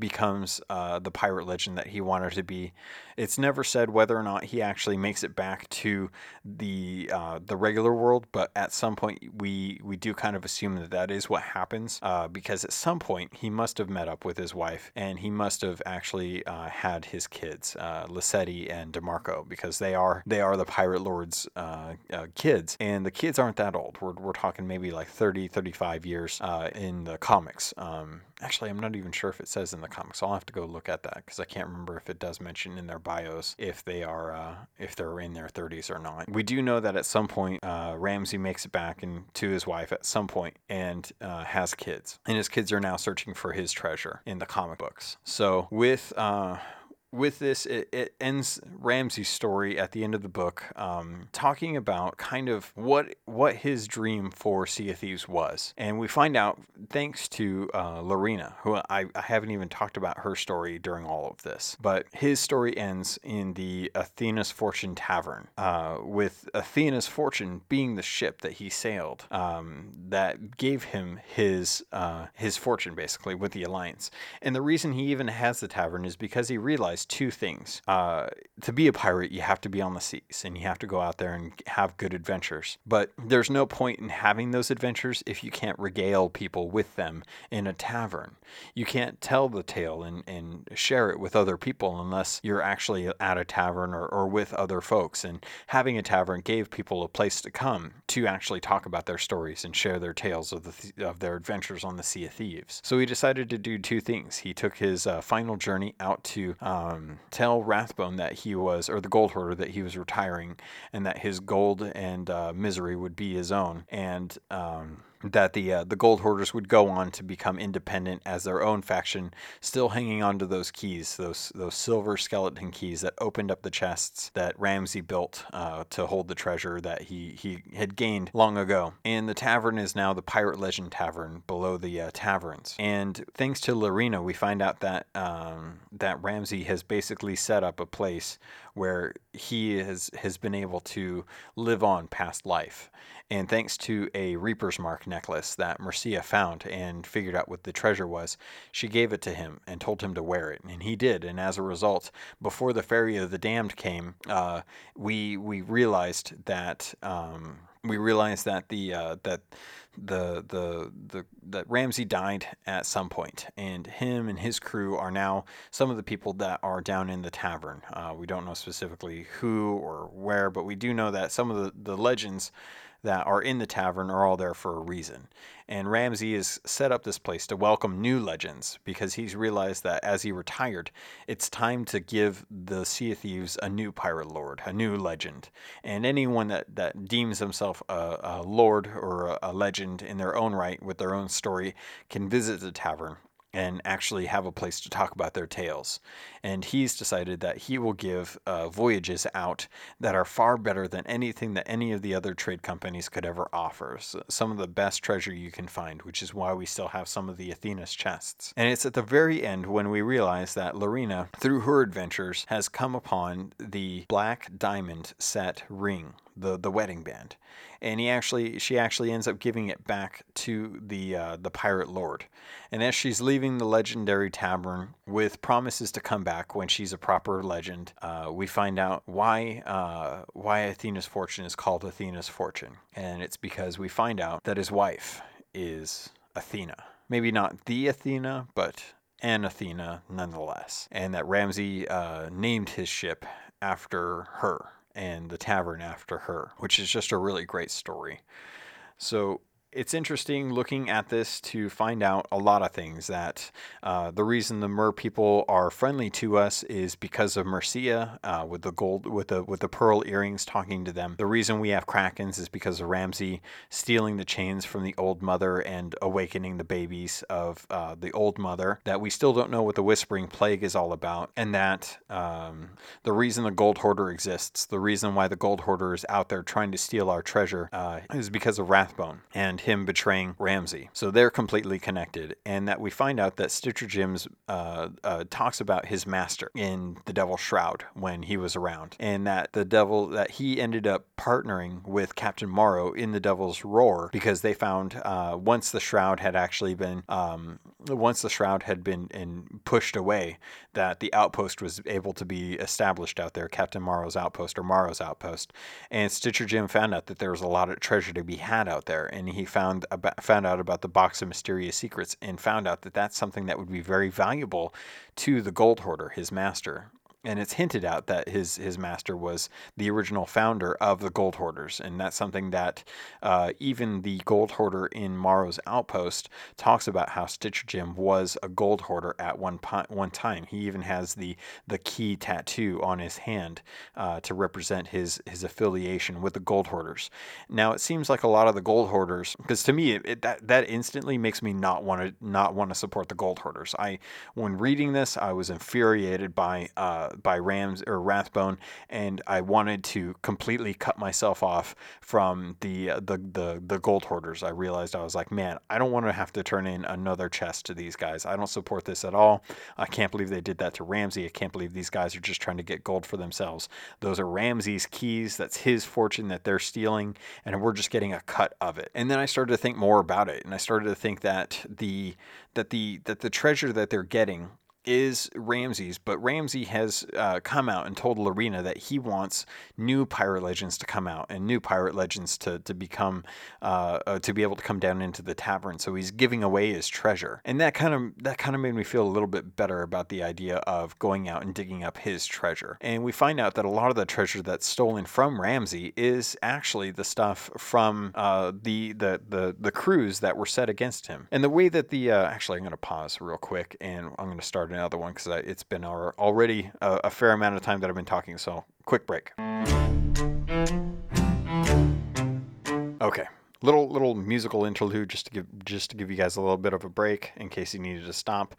becomes uh, the pirate legend that he wanted to be. It's never said whether or not he actually makes it back to the uh, the regular world, but at some point we we do kind of assume that that is what happens uh, because at some point he must have met up with his wife and he must have actually uh, had his kids, uh, Lissetti and Demarco, because they are they are the pirate lord's uh, uh, kids, and the kids aren't that old. We're we're talking maybe like 30, 35 years in the comics. Um, actually, I'm not even sure if it says in the comics. I'll have to go look at that because I can't remember if it does mention in their bios if they are uh, if they're in their 30s or not. We do know that at some point uh, Ramsey makes it back and to his wife at some point and uh, has kids, and his kids are now searching for his treasure in the comic books. So with uh, with this, it, it, ends Ramsey's story at the end of the book, um, talking about kind of what what his dream for Sea of Thieves was, and we find out thanks to uh, Lorena, who I, I, haven't even talked about her story during all of this, but his story ends in the Athena's Fortune Tavern, uh, with Athena's Fortune being the ship that he sailed, um, that gave him his uh, his fortune basically with the Alliance, and the reason he even has the tavern is because he realized two things. Uh, to be a pirate, you have to be on the seas and you have to go out there and have good adventures. But there's no point in having those adventures if you can't regale people with them in a tavern. You can't tell the tale and, and share it with other people unless you're actually at a tavern or, or with other folks. And having a tavern gave people a place to come to actually talk about their stories and share their tales of, the, of their adventures on the Sea of Thieves. So he decided to do two things. He took his uh, final journey out to uh, um, tell Rathbone that he was, or the gold hoarder, that he was retiring and that his gold and uh, misery would be his own. And um, that the uh, the gold hoarders would go on to become independent as their own faction, still hanging on to those keys, those those silver skeleton keys that opened up the chests that Ramsey built uh, to hold the treasure that he he had gained long ago. And the tavern is now the Pirate Legend Tavern below the uh, taverns. And thanks to Lorena, we find out that um, that Ramsey has basically set up a place where he has has been able to live on past life. And thanks to a Reaper's Mark necklace that Mercia found and figured out what the treasure was, she gave it to him and told him to wear it, and he did. And as a result, before the Ferry of the Damned came, uh, we we realized that um, we realized that the uh, that the the the that Ramsey died at some point, and him and his crew are now some of the people that are down in the tavern. Uh, we don't know specifically who or where, but we do know that some of the the legends that are in the tavern are all there for a reason. And Ramsey has set up this place to welcome new legends because he's realized that as he retired, it's time to give the Sea Thieves a new pirate lord, a new legend. And anyone that, that deems himself a, a lord or a, a legend in their own right with their own story can visit the tavern and actually have a place to talk about their tales. And he's decided that he will give uh, voyages out that are far better than anything that any of the other trade companies could ever offer. So some of the best treasure you can find, which is why we still have some of the Athena's chests. And it's at the very end when we realize that Lorena, through her adventures, has come upon the black diamond set ring the the wedding band, and he actually she actually ends up giving it back to the uh, the pirate lord. And as she's leaving the legendary tavern with promises to come back when she's a proper legend, uh, we find out why uh, why Athena's fortune is called Athena's fortune, and it's because we find out that his wife is Athena. Maybe not the Athena, but an Athena nonetheless, and that Ramsey uh, named his ship after her and the tavern after her, which is just a really great story. So it's interesting looking at this to find out a lot of things. That uh, the reason the Mer people are friendly to us is because of Mercia uh, with the gold, with the with the pearl earrings talking to them. The reason we have Krakens is because of Ramsey stealing the chains from the old mother and awakening the babies of uh, the old mother. That we still don't know what the Whispering Plague is all about, and that um, the reason the Gold Hoarder exists, the reason why the Gold Hoarder is out there trying to steal our treasure, uh, is because of Rathbone and him betraying Ramsey. So they're completely connected, and that we find out that Stitcher Jim's uh, uh, talks about his master in the Devil's Shroud when he was around, and that the devil that he ended up partnering with Captain Morrow in the Devil's Roar because they found uh, once the shroud had actually been um, once the shroud had been in, pushed away, that the outpost was able to be established out there, Captain Morrow's outpost or Morrow's outpost, and Stitcher Jim found out that there was a lot of treasure to be had out there, and he found about, found out about the box of mysterious secrets and found out that that's something that would be very valuable to the Gold Hoarder, his master and it's hinted at that his his master was the original founder of the gold hoarders and that's something that uh, even the gold hoarder in Morrow's outpost talks about how Stitcher Jim was a gold hoarder at one one time. He even has the the key tattoo on his hand uh, to represent his his affiliation with the gold hoarders. Now it seems like a lot of the gold hoarders because to me it, it, that that instantly makes me not want to not want to support the gold hoarders. I when reading this I was infuriated by uh, by Rams or Rathbone, and I wanted to completely cut myself off from the uh, the the the gold hoarders. I realized I was like, man, I don't want to have to turn in another chest to these guys. I don't support this at all. I can't believe they did that to Ramsey. I can't believe these guys are just trying to get gold for themselves. Those are Ramsey's keys. That's his fortune that they're stealing, and we're just getting a cut of it. And then I started to think more about it, and I started to think that the that the that the treasure that they're getting is Ramsey's, but Ramsey has uh, come out and told Lorena that he wants new pirate legends to come out and new pirate legends to to become uh, uh, to be able to come down into the tavern. So he's giving away his treasure, and that kind of that kind of made me feel a little bit better about the idea of going out and digging up his treasure. And we find out that a lot of the treasure that's stolen from Ramsey is actually the stuff from uh, the the the the crews that were set against him. And the way that the uh, actually, I'm going to pause real quick and I'm going to start another one because it's been already a, a fair amount of time that I've been talking. So, quick break. Okay, little little musical interlude just to give just to give you guys a little bit of a break in case you needed to stop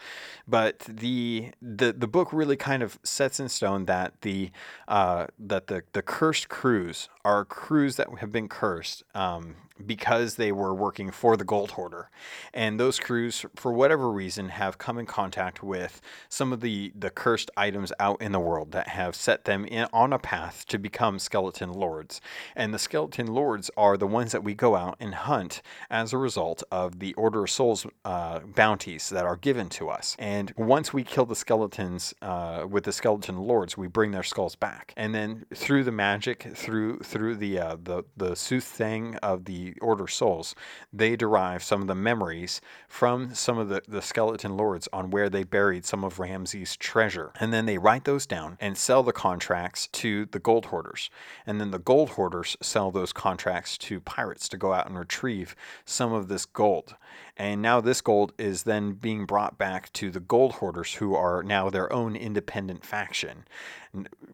but the the the book really kind of sets in stone that the uh, that the the cursed crews are crews that have been cursed um, because they were working for the gold hoarder. And those crews, for whatever reason, have come in contact with some of the, the cursed items out in the world that have set them in, on a path to become skeleton lords. And the skeleton lords are the ones that we go out and hunt as a result of the Order of Souls uh, bounties that are given to us. And once we kill the skeletons uh, with the skeleton lords, we bring their skulls back. And then through the magic, through through the uh, the the soothsaying of the Order Souls, they derive some of the memories from some of the, the skeleton lords on where they buried some of Ramsey's treasure. And then they write those down and sell the contracts to the gold hoarders. And then the gold hoarders sell those contracts to pirates to go out and retrieve some of this gold. And now this gold is then being brought back to the gold hoarders, who are now their own independent faction,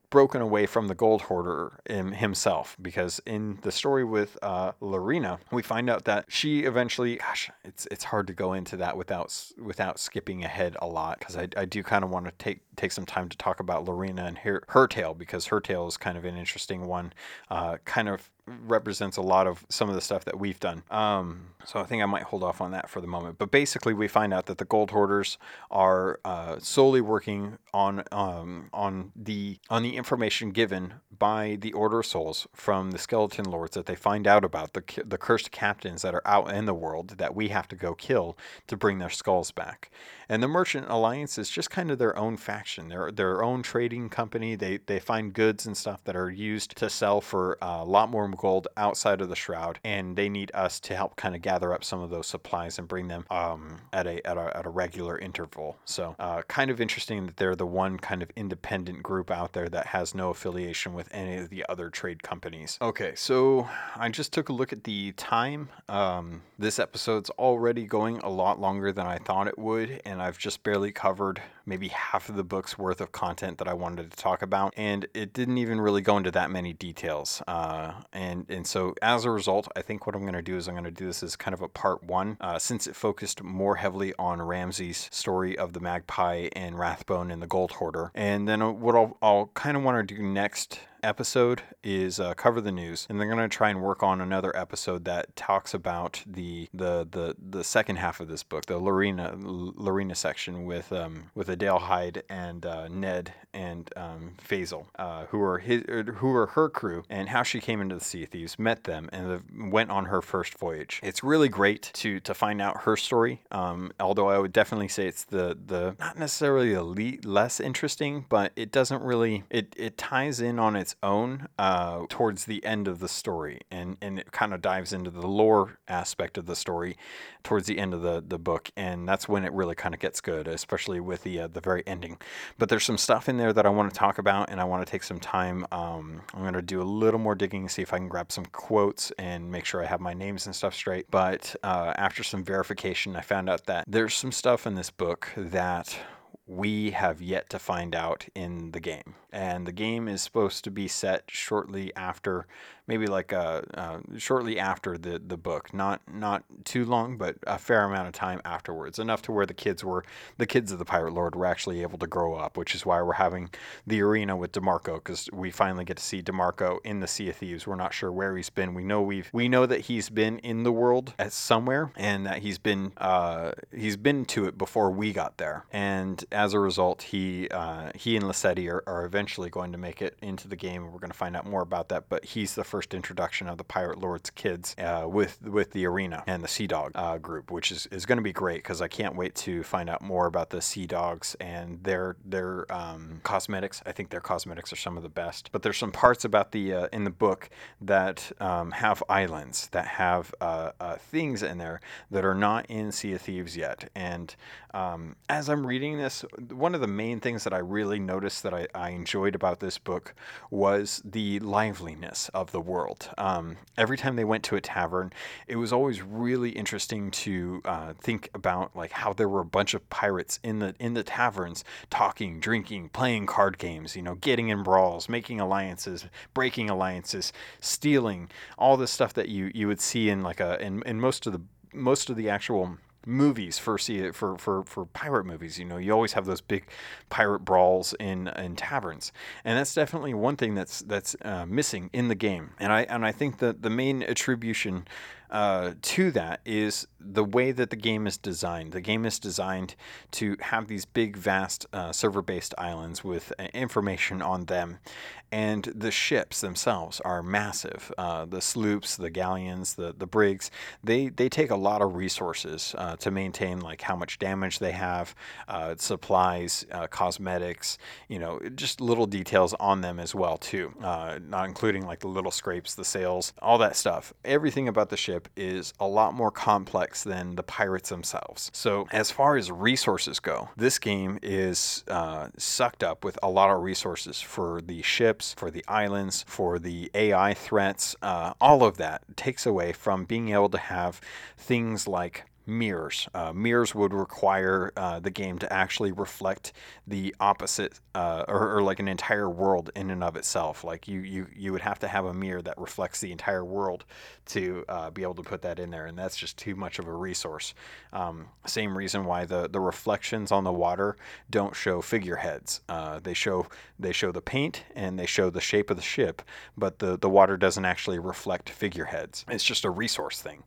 broken away from the gold hoarder himself. Because in the story with uh, Lorena, we find out that she eventually, gosh, it's it's hard to go into that without without skipping ahead a lot, because I, I do kind of want to take take some time to talk about Lorena and her, her tale, because her tale is kind of an interesting one, uh, kind of represents a lot of some of the stuff that we've done. Um, so I think I might hold off on that for the moment. But basically, we find out that the gold hoarders are uh, solely working on um, on the on the information given by the Order of Souls from the skeleton lords that they find out about the the cursed captains that are out in the world that we have to go kill to bring their skulls back. And the Merchant Alliance is just kind of their own faction, their their own trading company. They they find goods and stuff that are used to sell for a lot more gold outside of the shroud, and they need us to help kind of gather up some of those supplies and bring them um, at a at a at a regular interval. So uh, kind of interesting that they're the one kind of independent group out there that has no affiliation with any of the other trade companies. Okay, so I just took a look at the time. Um, this episode's already going a lot longer than I thought it would, and I've just barely covered maybe half of the book's worth of content that I wanted to talk about, and it didn't even really go into that many details. Uh, and and so as a result, I think what I'm going to do is I'm going to do this as kind of a part one, uh, since it focused more heavily on Ramsey's story of the Magpie and Rathbone and the Gold Hoarder. And then uh, what I'll, I'll kind of want to do next episode is uh, cover the news, and they're going to try and work on another episode that talks about the the the, the second half of this book, the Lorena Lorena section with um, with Adele Hyde and uh, Ned and um, Faisal, uh, who are his who are her crew, and how she came into the Sea Thieves, met them, and went on her first voyage. It's really great to to find out her story. Um, although I would definitely say it's the the not necessarily the le- less interesting, but it doesn't really it it ties in on its own uh, towards the end of the story, and and it kind of dives into the lore aspect of the story towards the end of the the book, and that's when it really kind of gets good, especially with the uh, the very ending. But there's some stuff in there that I want to talk about, and I want to take some time. Um, I'm going to do a little more digging, see if I can grab some quotes and make sure I have my names and stuff straight. But uh, after some verification, I found out that there's some stuff in this book that we have yet to find out in the game. And the game is supposed to be set shortly after maybe like uh, uh, shortly after the, the book, not not too long, but a fair amount of time afterwards, enough to where the kids were the kids of the Pirate Lord were actually able to grow up, which is why we're having the arena with Demarco because we finally get to see Demarco in the Sea of Thieves. We're not sure where he's been. We know we've we know that he's been in the world at somewhere and that he's been uh, he's been to it before we got there, and as a result, he uh, he and Lessetti are, are eventually going to make it into the game. We're going to find out more about that, but he's the first first introduction of the Pirate Lord's kids uh, with with the arena and the Sea Dog uh, group, which is, is going to be great because I can't wait to find out more about the Sea Dogs and their their um, cosmetics. I think their cosmetics are some of the best. But there's some parts about the uh, in the book that um, have islands that have uh, uh, things in there that are not in Sea of Thieves yet. And um, as I'm reading this, one of the main things that I really noticed that I, I enjoyed about this book was the liveliness of the world. Um, every time they went to a tavern, it was always really interesting to uh, think about like how there were a bunch of pirates in the in the taverns talking, drinking, playing card games, you know, getting in brawls, making alliances, breaking alliances, stealing, all the stuff that you you would see in like a in, in most of the most of the actual movies for for for for pirate movies. You know, you always have those big pirate brawls in in taverns, and that's definitely one thing that's that's uh, missing in the game. And I and I think that the main attribution uh, to that is the way that the game is designed. The game is designed to have these big, vast uh, server based islands with uh, information on them. And the ships themselves are massive. Uh, the sloops, the galleons, the, the brigs, they, they take a lot of resources uh, to maintain like how much damage they have, uh, supplies, cosmetics, you know, just little details on them as well too. not including like the little scrapes, the sails, all that stuff. Everything about the ship ship is a lot more complex than the pirates themselves. So, as far as resources go, this game is uh, sucked up with a lot of resources for the ships, for the islands, for the AI threats. Uh, all of that takes away from being able to have things like mirrors. Uh, mirrors would require uh, the game to actually reflect the opposite, uh, or, or, like an entire world in and of itself. Like you, you, you would have to have a mirror that reflects the entire world to uh, be able to put that in there, and that's just too much of a resource. Um, same reason why the the reflections on the water don't show figureheads. Uh, they show they show the paint and they show the shape of the ship, but the the water doesn't actually reflect figureheads. It's just a resource thing.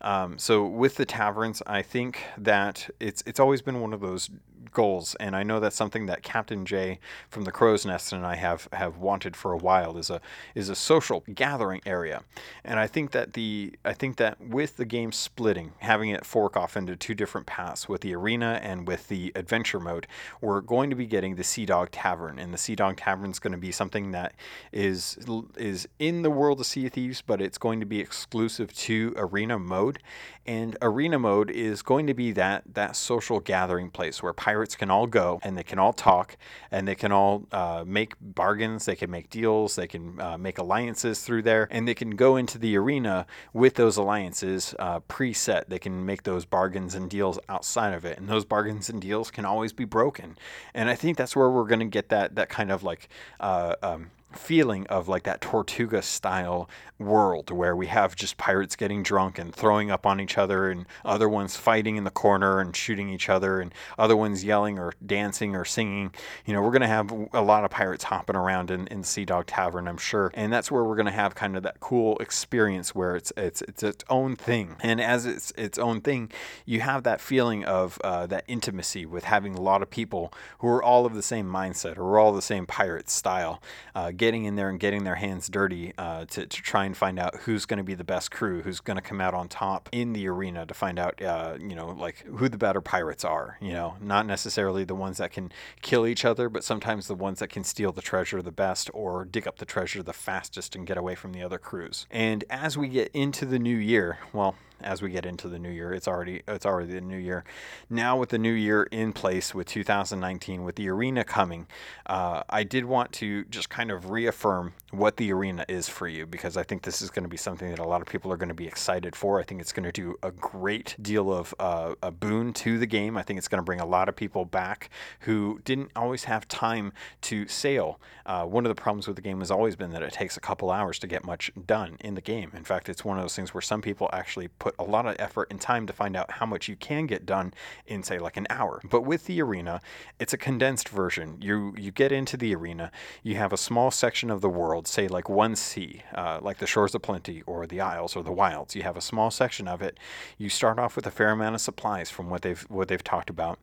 Um, so with the tavern I think that it's it's always been one of those goals, and I know that's something that Captain Jay from the Crow's Nest and I have have wanted for a while is a is a social gathering area, and I think that the I think that with the game splitting, having it fork off into two different paths with the arena and with the adventure mode, we're going to be getting the Sea Dog Tavern, and the Sea Dog Tavern is going to be something that is is in the world of Sea of Thieves, but it's going to be exclusive to arena mode, and arena mode is going to be that that social gathering place where pirates can all go and they can all talk and they can all uh, make bargains, they can make deals, they can uh, make alliances through there, and they can go into the arena with those alliances uh, preset. They can make those bargains and deals outside of it, and those bargains and deals can always be broken. And I think that's where we're going to get that that kind of like uh, um, feeling of like that Tortuga style world where we have just pirates getting drunk and throwing up on each other and other ones fighting in the corner and shooting each other and other ones yelling or dancing or singing. You know, we're going to have a lot of pirates hopping around in, in Sea Dog Tavern, I'm sure. And that's where we're going to have kind of that cool experience where it's it's it's its own thing. And as it's its own thing, you have that feeling of uh, that intimacy with having a lot of people who are all of the same mindset or all the same pirate style, uh, getting in there and getting their hands dirty uh, to, to try and find out who's going to be the best crew, who's going to come out on top in the arena to find out, uh, you know, like who the better pirates are. You know, not necessarily the ones that can kill each other, but sometimes the ones that can steal the treasure the best or dig up the treasure the fastest and get away from the other crews. And as we get into the new year, well, as we get into the new year. It's already it's already the new year. Now with the new year in place with 2019 with the arena coming, uh, I did want to just kind of reaffirm what the arena is for you because I think this is going to be something that a lot of people are going to be excited for. I think it's going to do a great deal of uh, a boon to the game. I think it's going to bring a lot of people back who didn't always have time to sail. Uh, one of the problems with the game has always been that it takes a couple hours to get much done in the game. In fact, it's one of those things where some people actually put a lot of effort and time to find out how much you can get done in say like an hour. But with the arena, it's a condensed version. You you get into the arena, you have a small section of the world, say like one sea, uh, like the Shores of Plenty or the Isles or the Wilds. You have a small section of it. You start off with a fair amount of supplies from what they've what they've talked about,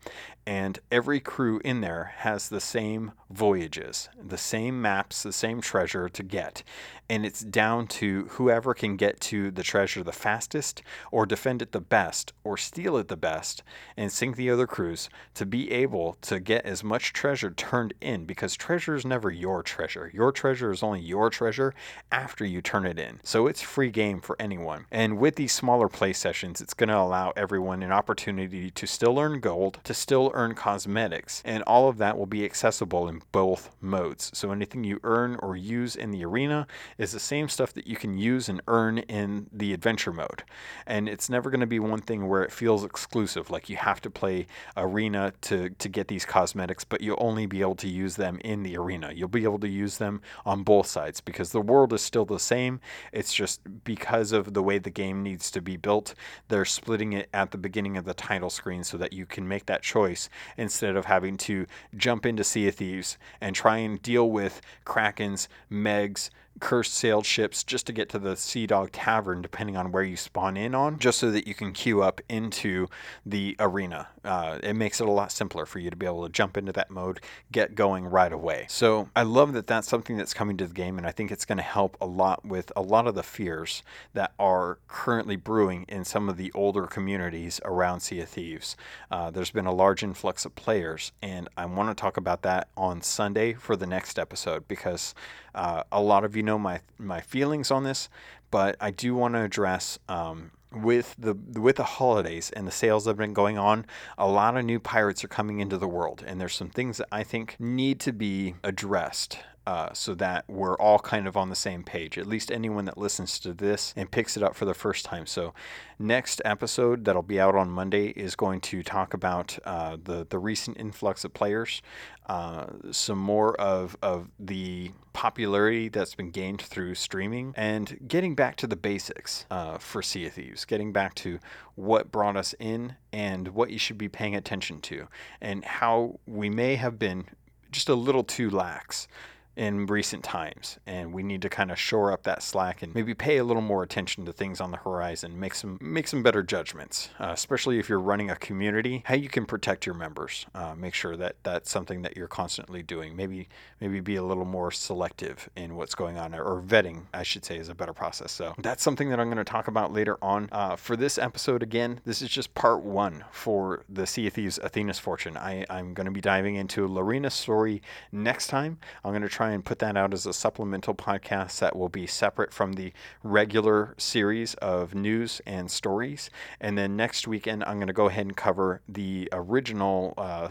and every crew in there has the same voyages, the same maps, the same treasure to get, and it's down to whoever can get to the treasure the fastest or defend it the best, or steal it the best, and sink the other crews to be able to get as much treasure turned in because treasure is never your treasure. Your treasure is only your treasure after you turn it in. So it's free game for anyone. And with these smaller play sessions, it's going to allow everyone an opportunity to still earn gold, to still earn cosmetics, and all of that will be accessible in both modes. So anything you earn or use in the arena is the same stuff that you can use and earn in the adventure mode and it's never going to be one thing where it feels exclusive like you have to play arena to to get these cosmetics but you'll only be able to use them in the arena. You'll be able to use them on both sides because the world is still the same. It's just because of the way the game needs to be built they're splitting it at the beginning of the title screen so that you can make that choice instead of having to jump into Sea of Thieves and try and deal with krakens megs cursed sails ships just to get to the Sea Dog Tavern, depending on where you spawn in on, just so that you can queue up into the arena. Uh, it makes it a lot simpler for you to be able to jump into that mode, get going right away. So I love that that's something that's coming to the game, and I think it's going to help a lot with a lot of the fears that are currently brewing in some of the older communities around Sea of Thieves. Uh, there's been a large influx of players, and I want to talk about that on Sunday for the next episode because uh, a lot of you know my my feelings on this, but I do want to address. Um, with the with the holidays and the sales that have been going on, a lot of new pirates are coming into the world, and there's some things that I think need to be addressed uh, so that we're all kind of on the same page. At least anyone that listens to this and picks it up for the first time. So, next episode that'll be out on Monday is going to talk about uh, the the recent influx of players, uh, some more of of the popularity that's been gained through streaming, and getting back to the basics uh, for Sea of Thieves. Getting back to what brought us in and what you should be paying attention to, and how we may have been just a little too lax in recent times and we need to kind of shore up that slack and maybe pay a little more attention to things on the horizon make some make some better judgments uh, especially if you're running a community how you can protect your members uh, make sure that that's something that you're constantly doing. Maybe maybe be a little more selective in what's going on or vetting i should say is a better process. So that's something that i'm going to talk about later on uh, for this episode again. This is just part one for the sea of thieves athena's fortune. I, i'm going to be diving into Lorena's story next time. I'm going to try try and put that out as a supplemental podcast that will be separate from the regular series of news and stories. And then next weekend, I'm going to go ahead and cover the original, uh,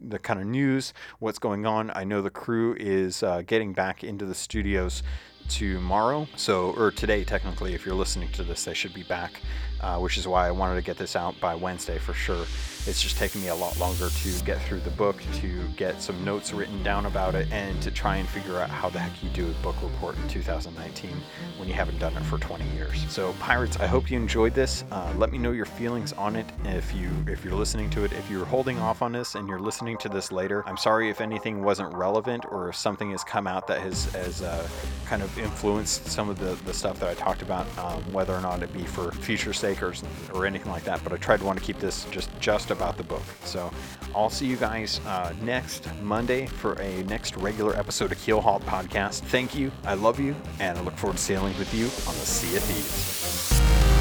the kind of news, what's going on. I know the crew is uh, getting back into the studios tomorrow. So, or today, technically, if you're listening to this, they should be back, uh, which is why I wanted to get this out by Wednesday for sure. It's just taking me a lot longer to get through the book, to get some notes written down about it, and to try and figure out how the heck you do a book report in 2019 when you haven't done it for 20 years. So, pirates, I hope you enjoyed this. Uh, let me know your feelings on it. If you if you're listening to it, if you're holding off on this and you're listening to this later, I'm sorry if anything wasn't relevant or if something has come out that has has uh, kind of influenced some of the, the stuff that I talked about, um, whether or not it be for future sake or, or anything like that. But I tried to want to keep this just just about the book. So I'll see you guys uh, next Monday for a next regular episode of Keel Keelhauled Podcast. Thank you. I love you, and I look forward to sailing with you on the Sea of Thieves.